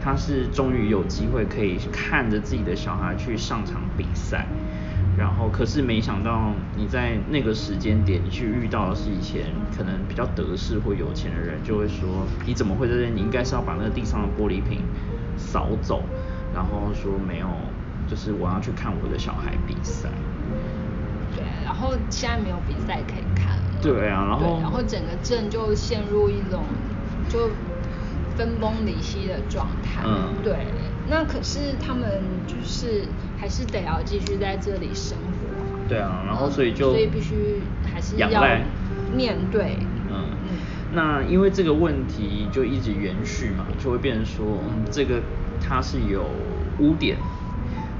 他是终于有机会可以看着自己的小孩去上场比赛。然后，可是没想到你在那个时间点，你去遇到的是以前可能比较得势或有钱的人，就会说你怎么会在这？你应该是要把那个地上的玻璃瓶扫走，然后说没有，就是我要去看我的小孩比赛。对，然后现在没有比赛可以看了。对啊，然后然后整个镇就陷入一种就分崩离析的状态。嗯，对。那可是他们就是还是得要继续在这里生活。对啊，然后所以就所以必须还是要面对。嗯嗯。那因为这个问题就一直延续嘛，就会变成说，嗯，这个它是有污点。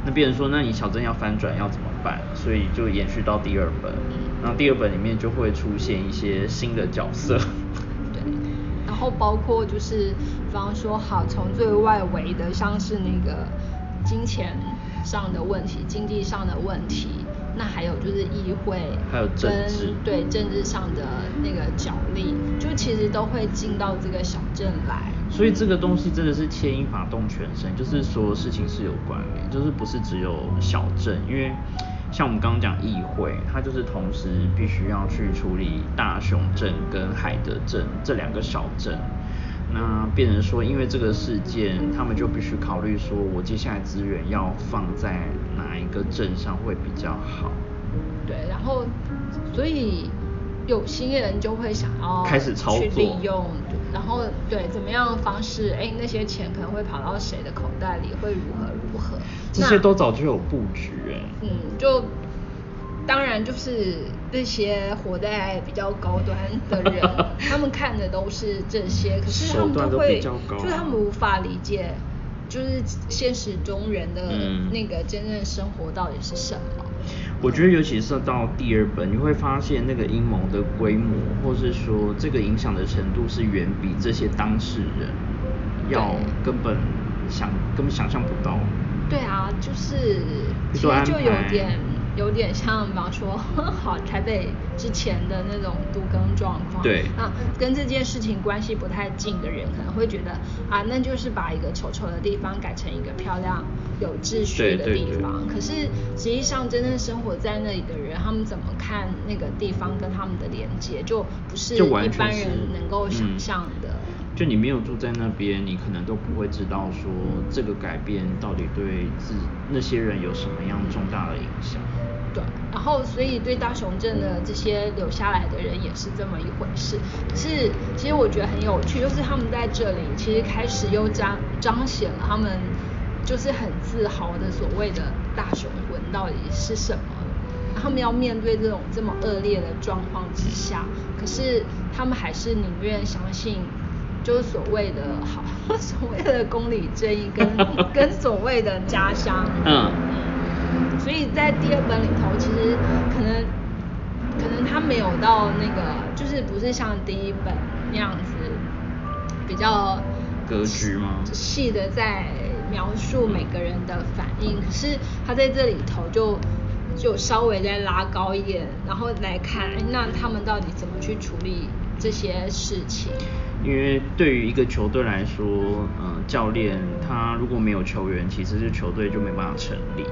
那变成说，那你小镇要翻转要怎么办？所以就延续到第二本。然后第二本里面就会出现一些新的角色。对。然后包括就是。比方说，好，从最外围的，像是那个金钱上的问题、经济上的问题，那还有就是议会，还有政治，对政治上的那个角力，就其实都会进到这个小镇来。所以这个东西真的是牵一发动全身，就是所有事情是有关联，就是不是只有小镇，因为像我们刚刚讲议会，它就是同时必须要去处理大雄镇跟海德镇这两个小镇。那变成说，因为这个事件，他们就必须考虑说，我接下来资源要放在哪一个镇上会比较好。对，然后所以有心人就会想要开始操作，去利用，然后对怎么样的方式，哎，那些钱可能会跑到谁的口袋里，会如何如何？这些都早就有布局哎。嗯，就。当然，就是那些活在比较高端的人，<laughs> 他们看的都是这些，可是他们都会，就是他们无法理解，就是现实中人的那个真正生活到底是什么。我觉得，尤其是到第二本，你会发现那个阴谋的规模，或是说这个影响的程度，是远比这些当事人要根本想根本想象不到。对啊，就是其实就有点。有点像，比方说，<laughs> 好台北之前的那种都更状况。对。那跟这件事情关系不太近的人，可能会觉得啊，那就是把一个丑丑的地方改成一个漂亮、有秩序的地方。可是实际上，真正生活在那里的人，他们怎么看那个地方跟他们的连接，就不是一般人能够想象的。就你没有住在那边，你可能都不会知道说这个改变到底对自那些人有什么样重大的影响。对，然后所以对大雄镇的这些留下来的人也是这么一回事。可是，其实我觉得很有趣，就是他们在这里其实开始又彰彰显了他们就是很自豪的所谓的大雄魂到底是什么。他们要面对这种这么恶劣的状况之下，可是他们还是宁愿相信。就是所谓的好，<laughs> 所谓的公理正义跟跟所谓的家乡，嗯，所以在第二本里头，其实可能可能他没有到那个，就是不是像第一本那样子比较格局吗？细的在描述每个人的反应，可是他在这里头就就稍微再拉高一点，然后来看那他们到底怎么去处理这些事情。因为对于一个球队来说，嗯，教练他如果没有球员，其实是球队就没办法成立。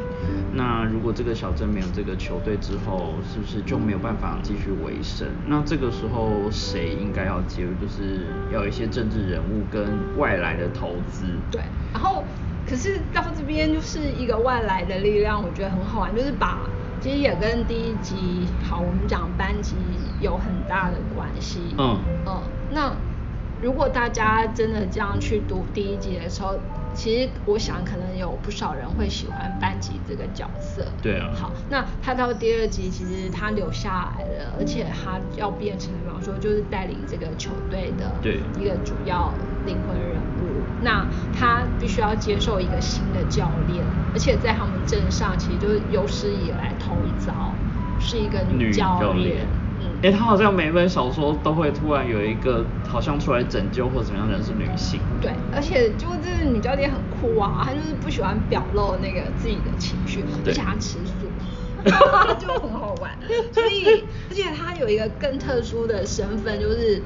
那如果这个小镇没有这个球队之后，是不是就没有办法继续维生？那这个时候谁应该要介入？就是要一些政治人物跟外来的投资。对，然后可是到这边就是一个外来的力量，我觉得很好玩，就是把其实也跟第一集好我们讲班级有很大的关系。嗯嗯，那。如果大家真的这样去读第一集的时候，其实我想可能有不少人会喜欢班级这个角色。对啊。好，那他到第二集其实他留下来了，而且他要变成，比方说就是带领这个球队的一个主要灵魂人物。那他必须要接受一个新的教练，而且在他们镇上其实就是有史以来头一遭，是一个女教练。哎，他好像每本小说都会突然有一个好像出来拯救或者怎么样的人是女性。对，而且就这个女教练很酷啊，她就是不喜欢表露那个自己的情绪，而且她吃素，<laughs> 就很好玩。所以，而且她有一个更特殊的身份，就是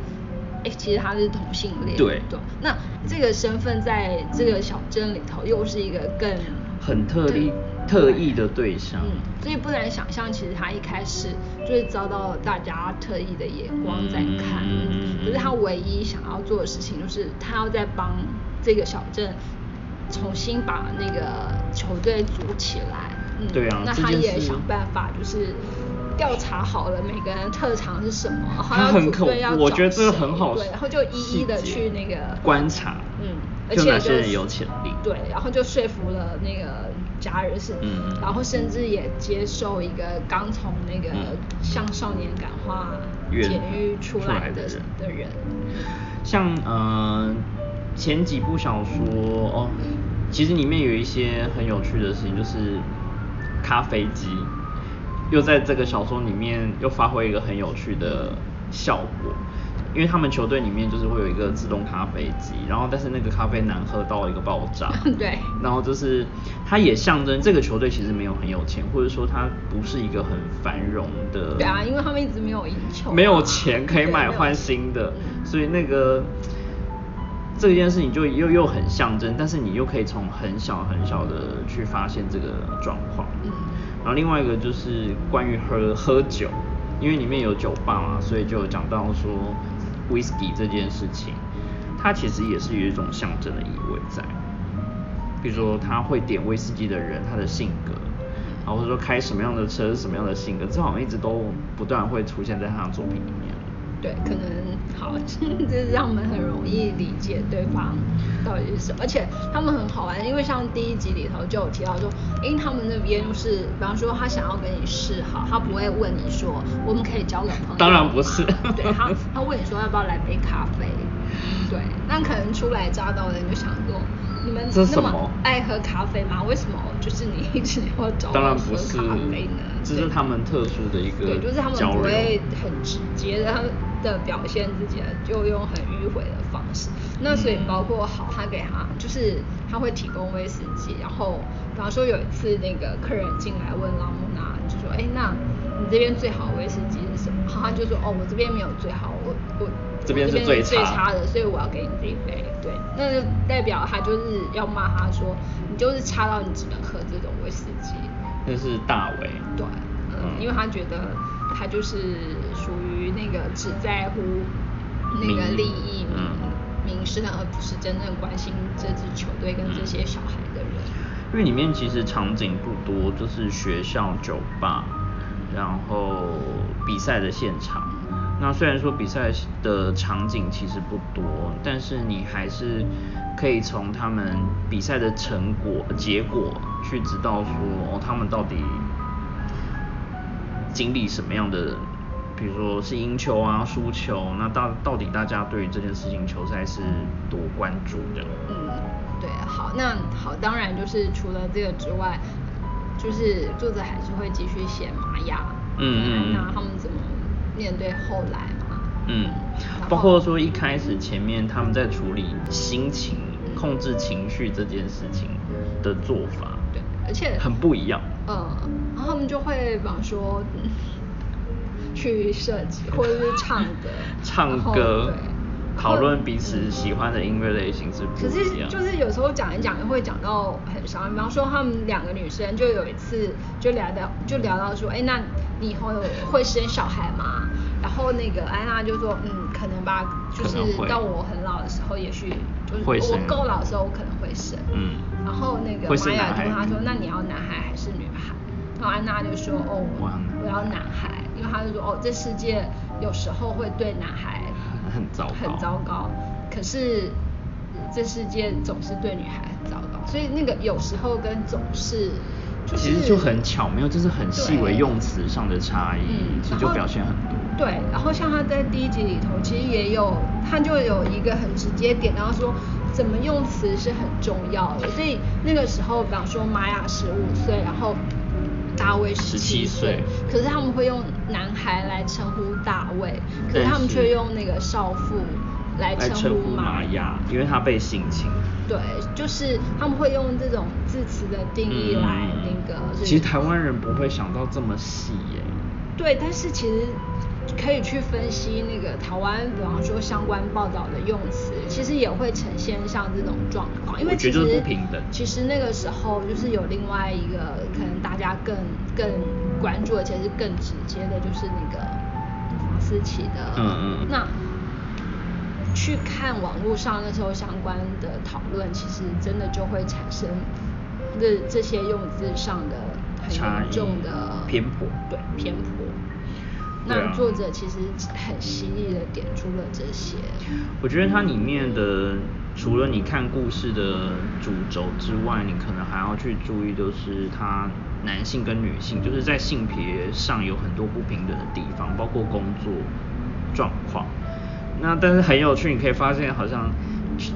哎，其实她是同性恋。对对。那这个身份在这个小镇里头又是一个更很特例。特意的对象，嗯，所以不难想象，其实他一开始就是遭到大家特意的眼光在看，可是他唯一想要做的事情，就是他要在帮这个小镇重新把那个球队组起来，嗯，对啊，那他也想办法，就是调查好了每个人特长是什么，他很恐怖，我觉得这个很好，对，然后就一一的去那个观察，嗯，而且哪些人有潜力，对，然后就说服了那个。家人是，然后甚至也接受一个刚从那个向少年感化监狱出来的的人。像呃前几部小说哦，其实里面有一些很有趣的事情，就是咖啡机又在这个小说里面又发挥一个很有趣的效果。因为他们球队里面就是会有一个自动咖啡机，然后但是那个咖啡难喝到一个爆炸。<laughs> 对。然后就是它也象征这个球队其实没有很有钱，或者说它不是一个很繁荣的。对啊，因为他们一直没有赢球。没有钱可以买换新的，所以那个这件事情就又又很象征，但是你又可以从很小很小的去发现这个状况。嗯。然后另外一个就是关于喝喝酒，因为里面有酒吧嘛，所以就讲到说。Whisky 这件事情，它其实也是有一种象征的意味在。比如说，他会点威士忌的人，他的性格，然后或者说开什么样的车，什么样的性格，这好像一直都不断会出现在他的作品里面。对，可能好，<laughs> 就是让我们很容易理解对方到底是什么，而且他们很好玩，因为像第一集里头就有提到说，因为他们那边就是，比方说他想要跟你示好，他不会问你说我们可以交个朋友，当然不是，对他他问你说要不要来杯咖啡，对，那可能初来乍到的人就想说。你们那么爱喝咖啡吗？为什么就是你一直要找我喝咖啡呢？这是他们特殊的一个对，就是他们不会很直接的，他们的表现自己，就用很迂回的方式。那所以包括好，他给他就是他会提供威士忌，然后比方说有一次那个客人进来问拉姆娜，就说说，哎，那你这边最好的威士忌是什么？他就说，哦，我这边没有最好，我我这边是最差的，所以我要给你这一杯。对，那就代表他就是要骂他说，你就是差到你只能喝这种威士忌。那是大伟。对，嗯，因为他觉得他就是属于那个只在乎那个利益、名名声，而不是真正关心这支球队跟这些小孩的人。因为里面其实场景不多，就是学校、酒吧，然后比赛的现场。那虽然说比赛的场景其实不多，但是你还是可以从他们比赛的成果、结果去知道说，哦，他们到底经历什么样的，比如说是赢球啊、输球，那到到底大家对于这件事情球赛是多关注的？嗯，对，好，那好，当然就是除了这个之外，就是作者还是会继续写玛雅，嗯嗯，那他们怎么？面对后来嘛，嗯，包括说一开始前面他们在处理心情、控制情绪这件事情的做法，对，而且很不一样。嗯，然后他们就会比方说去设计或者是唱歌，唱歌，讨论彼此喜欢的音乐类型是不一样。可是就是有时候讲一讲，会讲到很伤。比方说他们两个女生就有一次就聊到就聊到说，哎，那你以后会生小孩吗？然后那个安娜就说，嗯，可能吧，就是到我很老的时候，也许就是我够老的时候，我可能会生。嗯。然后那个玛雅就问他说，那你要男孩还是女孩？然后安娜就说，哦，我要男孩，因为他就说，哦，这世界有时候会对男孩很糟糕，很糟糕。可是这世界总是对女孩很糟糕，所以那个有时候跟总是。其实就很巧妙，就是很细微用词上的差异，其实就表现很多。对，然后像他在第一集里头，其实也有，他就有一个很直接点，然后说怎么用词是很重要的。所以那个时候，比方说玛雅十五岁，然后大卫十七岁，可是他们会用男孩来称呼大卫，可是他们却用那个少妇。来称呼玛雅，因为他被性侵。对，就是他们会用这种字词的定义来那个。其实台湾人不会想到这么细耶。对，但是其实可以去分析那个台湾，比方说相关报道的用词，其实也会呈现像这种状况。因为其实不平等。其实那个时候就是有另外一个可能大家更更关注，而且是更直接的，就是那个房思琪的。嗯嗯。那。去看网络上那时候相关的讨论，其实真的就会产生这这些用字上的很严重的偏颇，对偏颇。那作者其实很犀利的点出了这些。我觉得它里面的除了你看故事的主轴之外，你可能还要去注意，就是它男性跟女性，就是在性别上有很多不平等的地方，包括工作状况。那但是很有趣，你可以发现好像，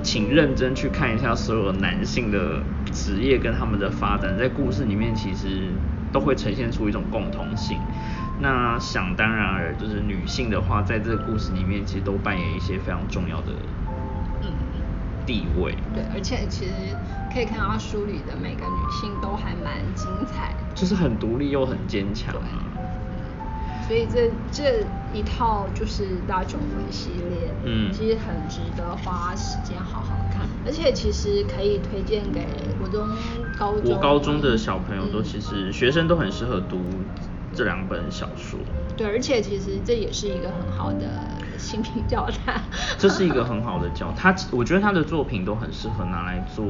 请认真去看一下所有男性的职业跟他们的发展，在故事里面其实都会呈现出一种共同性。那想当然而就是女性的话，在这个故事里面其实都扮演一些非常重要的地位。对，而且其实可以看到书里的每个女性都还蛮精彩，就是很独立又很坚强。所以这这一套就是大囧魂系列，嗯，其实很值得花时间好好看，而且其实可以推荐给国中、高中、我高中的小朋友，都其实学生都很适合读这两本小说。对，而且其实这也是一个很好的心平教材。<laughs> 这是一个很好的教，他我觉得他的作品都很适合拿来做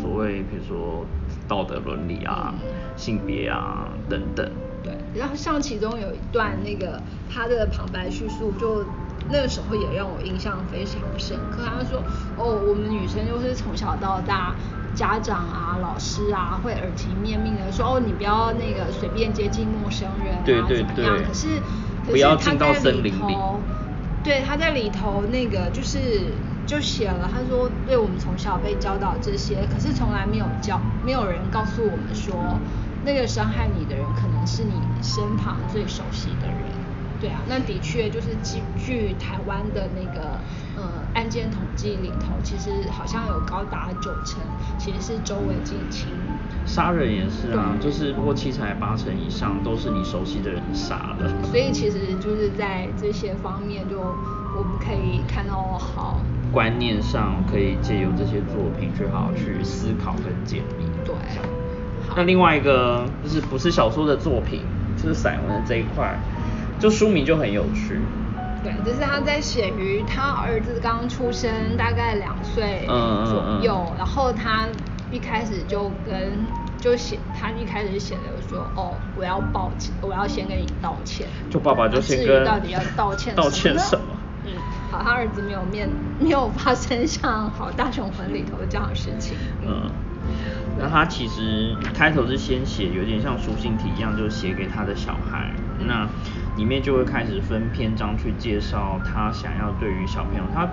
所谓，比如说道德伦理啊、性别啊等等。对，然后像其中有一段那个他的旁白叙述，就那个时候也让我印象非常深刻。他说：“哦，我们女生就是从小到大，家长啊、老师啊，会耳提面命的说，哦，你不要那个随便接近陌生人啊，怎么样？可是，可是他在里头，对，他在里头那个就是就写了，他说，对我们从小被教导这些，可是从来没有教，没有人告诉我们说。”那个伤害你的人，可能是你身旁最熟悉的人。对啊，那的确就是据据台湾的那个呃案件统计里头，其实好像有高达九成其实是周围近亲。杀人也是啊，就是不过七成还八成以上都是你熟悉的人杀了。所以其实就是在这些方面，就我们可以看到好，观念上可以借由这些作品去好好去思考跟解密。对。那另外一个就是不是小说的作品，就是散文的这一块，就书名就很有趣。对，就是他在写于他儿子刚出生，大概两岁嗯嗯嗯左右，然后他一开始就跟就写，他一开始就写的说，哦，我要抱歉，我要先跟你道歉。就爸爸就那至于先跟到底要道歉 <laughs> 道歉什么嗯，好，他儿子没有面没有发生像《好大雄魂》里头这样的事情。嗯，那他其实开头是先写，有点像书信体一样，就写给他的小孩。那里面就会开始分篇章去介绍他想要对于小朋友，他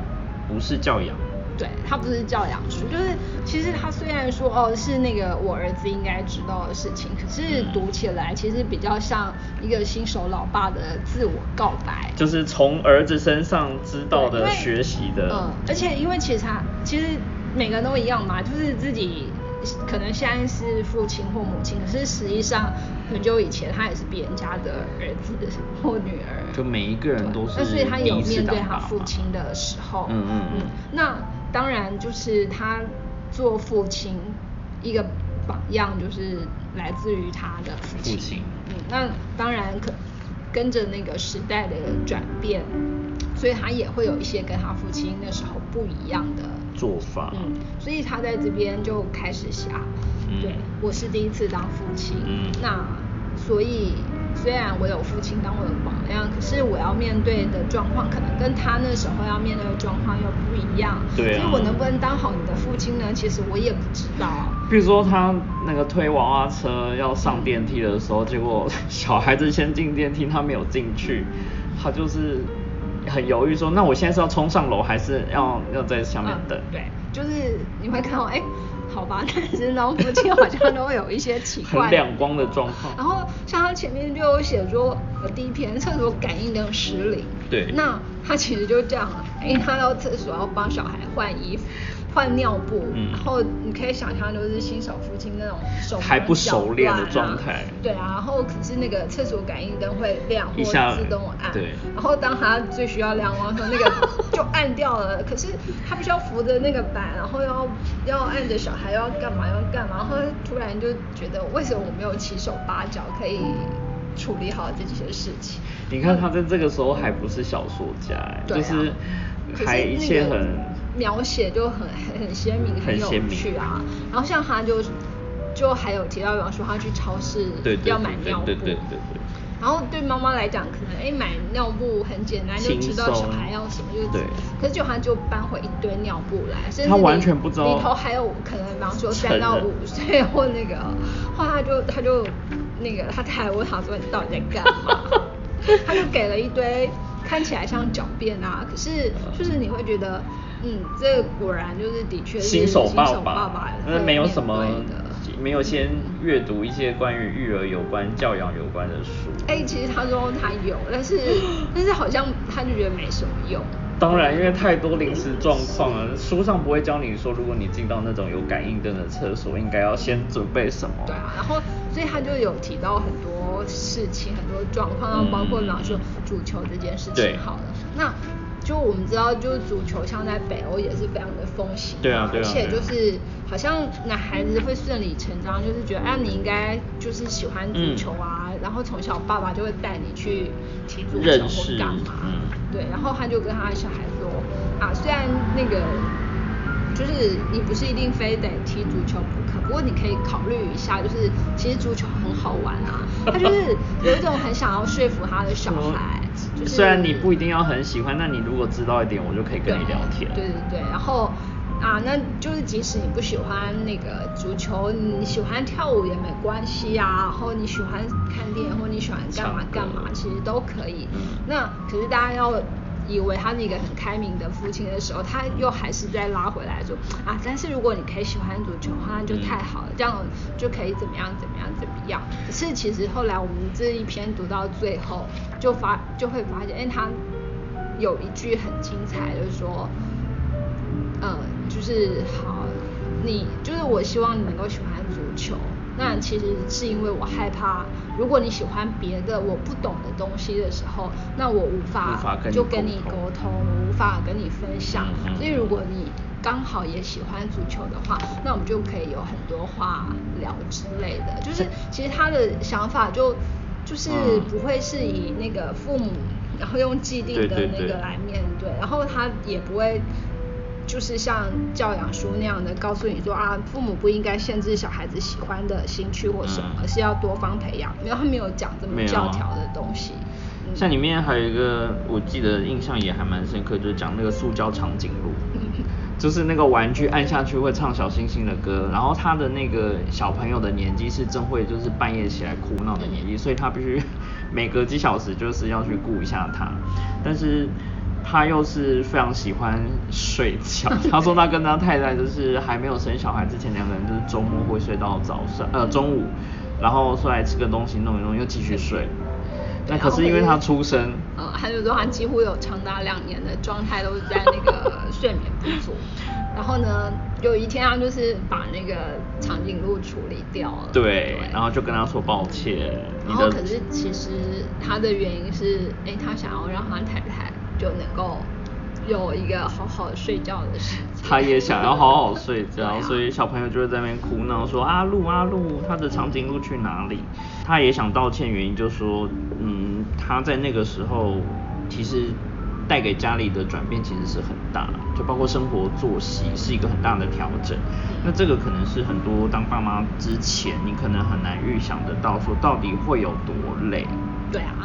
不是教养，对他不是教养书，就是其实他虽然说哦是那个我儿子应该知道的事情，可是读起来其实比较像一个新手老爸的自我告白。就是从儿子身上知道的、学习的。嗯，而且因为其实他其实每个人都一样嘛，就是自己可能现在是父亲或母亲，可是实际上很久以前他也是别人家的儿子或女儿。就每一个人都是那所以他有面对他父亲的时候，嗯嗯嗯那当然就是他做父亲一个榜样，就是来自于他的父亲。父亲嗯，那当然可跟着那个时代的转变，所以他也会有一些跟他父亲那时候不一样的做法嗯，所以他在这边就开始想，嗯对我是第一次当父亲，嗯那所以虽然我有父亲当我的榜样，可是我要面对的状况可能跟他那时候要面对的状况又不一样，对啊所以我能不能当好你的父亲呢？其实我也不知道。比如说他那个推娃娃车要上电梯的时候，结果小孩子先进电梯，他没有进去，他就是很犹豫说，那我现在是要冲上楼，还是要要在下面等？嗯，对，就是你会看到，哎，好吧，但是然后附近好像都会有一些奇怪很亮光的状况。然后像他前面就有写说，呃，第一篇厕所感应灯失灵。对那他其实就这样，因为他到厕所要帮小孩换衣服。换尿布，嗯然后你可以想象，就是新手父亲那种手还不熟练的状态对啊，然后可是那个厕所感应灯会亮或自动按，对然后当他最需要亮光的时候，那个就按掉了。可是他必须要扶着那个板，然后要要按着小孩要干嘛要干嘛，然后突然就觉得为什么我没有七手八脚可以处理好这些事情？你看他在这个时候还不是小说家、就是可还一切很描写就很很很鲜明，很鲜明趣啊。然后像他就就还有提到，比方说他去超市要买尿布，对对对对对。然后对妈妈来讲，可能哎买尿布很简单，就知道小孩要什么就对。可是就他就搬回一堆尿布来，甚至他里完全不知道。里头还有可能，比方说三到五岁或那个，后来他就他就那个他太太问他说你到底在干嘛？<laughs> 他就给了一堆看起来像狡辩啊，可是就是你会觉得，嗯，这果然就是的确是新手爸爸爸那没有什么没有先阅读一些关于育儿有关、教养有关的书。哎、其实他说他有，但是 <gasps> 但是好像他就觉得没什么用。当然，因为太多临时状况了，书上不会教你说，如果你进到那种有感应灯的厕所，应该要先准备什么。对啊，然后所以他就有提到很多事情、很多状况，包括比方说足球这件事对情好了，那就我们知道，就是足球像在北欧也是非常的风行，对啊对啊而且就是好像男孩子会顺理成章，就是觉得啊你应该就是喜欢足球啊，然后从小爸爸就会带你去踢足球或干嘛，嗯。对，然后他就跟他的小孩说啊，虽然那个就是你不是一定非得踢足球不可，不过你可以考虑一下，就是其实足球很好玩啊。他就是有一种很想要说服他的小孩，<laughs> 就是虽然你不一定要很喜欢，那你如果知道一点，我就可以跟你聊天。对对对，然后啊，那就是即使你不喜欢那个足球，你喜欢跳舞也没关系啊。然后你喜欢看电影或你喜欢干嘛干嘛，其实都可以。嗯那可是大家要以为他是一个很开明的父亲的时候，他又还是在拉回来说啊，但是如果你可以喜欢足球的话，那就太好了，这样就可以怎么样怎么样怎么样。可是其实后来我们这一篇读到最后，就发就会发现，哎，他有一句很精彩，就是说，呃，就是好，你就是我希望你能够喜欢足球。那其实是因为我害怕，如果你喜欢别的我不懂的东西的时候，那我无法就跟你沟通，我无法跟你分享。所以如果你刚好也喜欢足球的话，那我们就可以有很多话聊之类的。就是其实他的想法就就是不会是以那个父母，然后用既定的那个来面对，然后他也不会。就是像教养书那样的，告诉你说啊，父母不应该限制小孩子喜欢的兴趣或什么，而是要多方培养。没有，他没有讲这么教条的东西。像里面还有一个，我记得印象也还蛮深刻，就是讲那个塑胶长颈鹿，<laughs> 就是那个玩具按下去会唱小星星的歌，然后他的那个小朋友的年纪是正会就是半夜起来哭闹的年纪，所以他必须 <laughs> 每隔几小时就是要去顾一下他，但是。他又是非常喜欢睡觉。<laughs> 他说他跟他太太就是还没有生小孩之前，两个人就是周末会睡到早上呃中午，然后出来吃个东西弄一弄又继续睡。那可是因为他出生，呃，他就说他几乎有长达两年的状态都是在那个睡眠不足。然后呢，有一天他就是把那个长颈鹿处理掉了。对，然后就跟他说抱歉。然后可是其实他的原因是，哎，他想要让他太太。就能够有一个好好睡觉的时间。他也想要好好睡觉，所以小朋友就会在那边哭闹，说阿露阿露，他的长颈鹿去哪里？他也想道歉，原因就说，嗯，他在那个时候其实带给家里的转变其实是很大，就包括生活作息是一个很大的调整。那这个可能是很多当爸妈之前，你可能很难预想得到，说到底会有多累。对啊。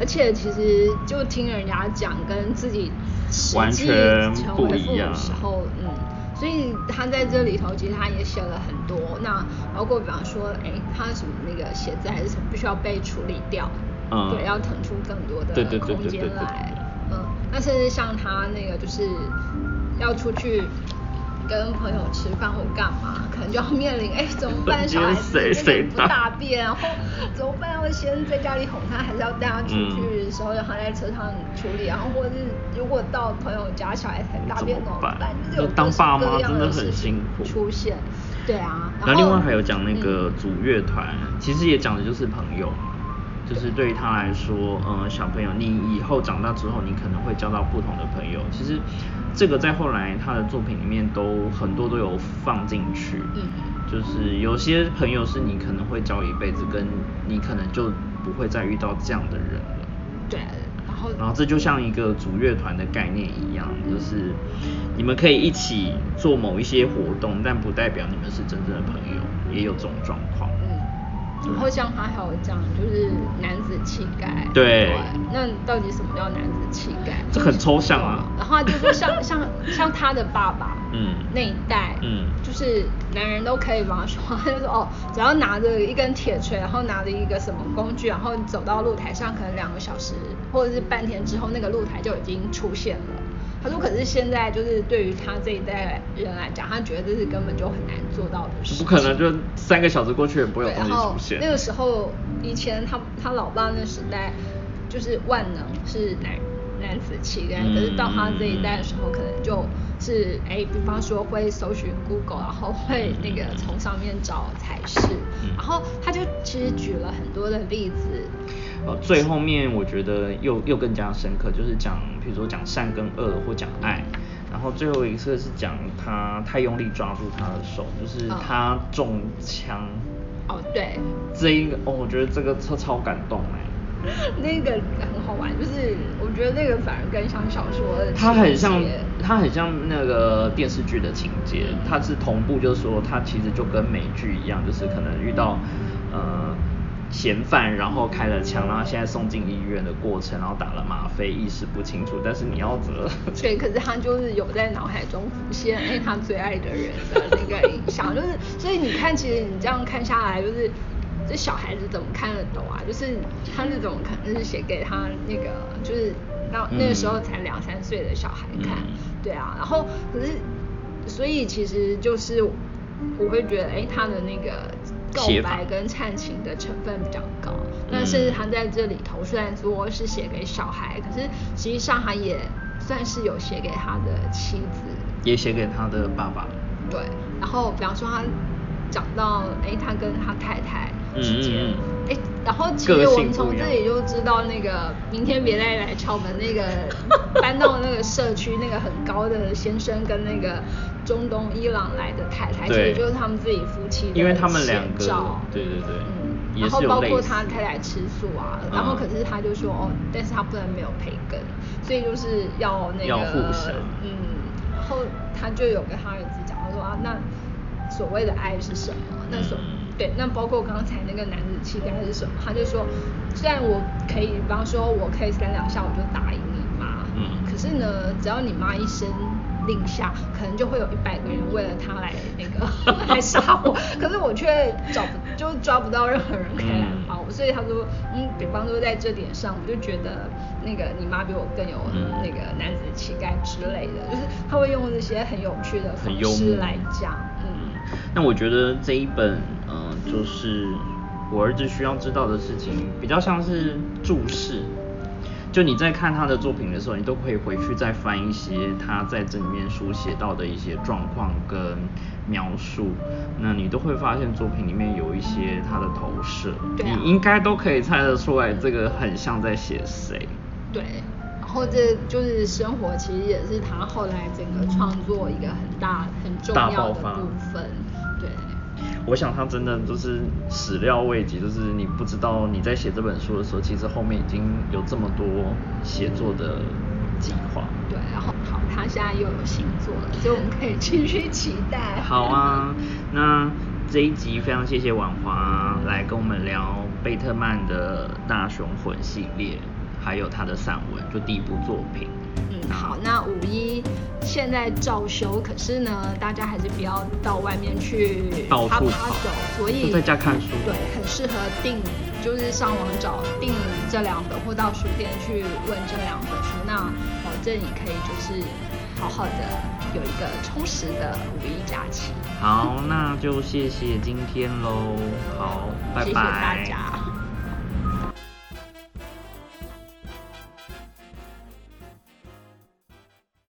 而且其实就听人家讲，跟自己实际成为父母的时候，嗯，所以他在这里头其实他也写了很多，那包括比方说，哎，他什么那个写字还是什么，必须要被处理掉，嗯，对，要腾出更多的空间来，嗯，那甚至像他那个就是要出去。跟朋友吃饭或干嘛，可能就要面临哎怎么办？小孩子不大便，然后怎么办？要先在家里哄他，还是要带他出去的时候让他在车上处理？然后或者是如果到朋友家小孩才大便怎么办？就是有当爸妈真的很辛苦。出现，对啊。然后另外还有讲那个组乐团，其实也讲的就是朋友。就是对于他来说，嗯，小朋友，你以后长大之后，你可能会交到不同的朋友。其实，这个在后来他的作品里面都很多都有放进去。嗯。就是有些朋友是你可能会交一辈子，跟你可能就不会再遇到这样的人了。对。然后。然后这就像一个组乐团的概念一样，就是你们可以一起做某一些活动，但不代表你们是真正的朋友，也有这种状况。然后像他还有讲，就是男子气概。对。那到底什么叫男子气概？这很抽象啊。然后就是像像 <laughs> 像他的爸爸，嗯，那一代，嗯，就是男人都可以帮他说，<laughs> 他就说哦，只要拿着一根铁锤，然后拿着一个什么工具，然后走到露台上，可能两个小时或者是半天之后，那个露台就已经出现了。他说：“可是现在就是对于他这一代人来讲，他觉得这是根本就很难做到的事。不可能，就三个小时过去也不会有东西出现。那个时候，以前他他老爸那时代，就是万能是男男子气概，可是到他这一代的时候，可能就是哎，比方说会搜寻 Google，然后会那个从上面找才是。然后他就其实举了很多的例子。”呃，最后面我觉得又又更加深刻，就是讲，比如说讲善跟恶或讲爱，然后最后一次是讲他太用力抓住他的手，就是他中枪。哦，对。这一个哦，我觉得这个超超感动哎。<laughs> 那个很好玩，就是我觉得那个反而更像小说。它很像，它很像那个电视剧的情节，它是同步，就是说它其实就跟美剧一样，就是可能遇到呃。嫌犯，然后开了枪，然后现在送进医院的过程，然后打了吗啡，意识不清楚。但是你要责。对，可是他就是有在脑海中浮现，<laughs> 哎，他最爱的人的那个影像，就是所以你看，其实你这样看下来，就是这小孩子怎么看得懂啊？就是他那种可能是写给他那个，就是那那个时候才两三岁的小孩看，对啊，然后可是所以其实就是我会觉得，哎，他的那个告白跟忏情的成分比较高，那甚至他在这里头虽然说是写给小孩，可是实际上他也算是有写给他的妻子，也写给他的爸爸，对，然后比方说他讲到，哎，他跟他太太之间。哎，然后其实我们从这里就知道，那个明天别再来敲门，那个 <laughs> 搬到那个社区那个很高的先生跟那个中东伊朗来的太太，其实就是他们自己夫妻的两照。对对对，嗯，然后包括他太太吃素啊，然后可是他就说哦，但是他不能没有培根，所以就是要那个，嗯，然后他就有跟他儿子讲，他说啊，那所谓的爱是什么？那所对，那包括刚才那个男子气概是什么？他就说，虽然我可以，比方说我可以三两下我就打赢你妈，嗯，可是呢，只要你妈一声令下，可能就会有一百个人为了他来那个 <laughs> 来杀我，可是我却找不就抓不到任何人可以来帮我，所以他说，嗯，比方说在这点上，我就觉得那个你妈比我更有那个男子气概之类的，就是他会用这些很有趣的方式来讲，嗯。那我觉得这一本。嗯就是我儿子需要知道的事情，比较像是注释。就你在看他的作品的时候，你都可以回去再翻一些他在这里面书写到的一些状况跟描述，那你都会发现作品里面有一些他的投射，你应该都可以猜得出来，这个很像在写谁。对，然后这就是生活，其实也是他后来整个创作一个很大很重要的部分。对。我想他真的就是始料未及，就是你不知道你在写这本书的时候，其实后面已经有这么多写作的计划。对，然后好，他现在又有新作了，所以我们可以继续期待。好啊，那这一集非常谢谢婉华来跟我们聊贝特曼的大雄魂系列，还有他的散文，就第一部作品。好，那五一现在照休，可是呢，大家还是不要到外面去到处走，所以在家看书，对，很适合订，就是上网找订这两本，或到书店去问这两本书，那保证你可以就是好好的有一个充实的五一假期。好，那就谢谢今天喽，好，拜拜。谢谢大家。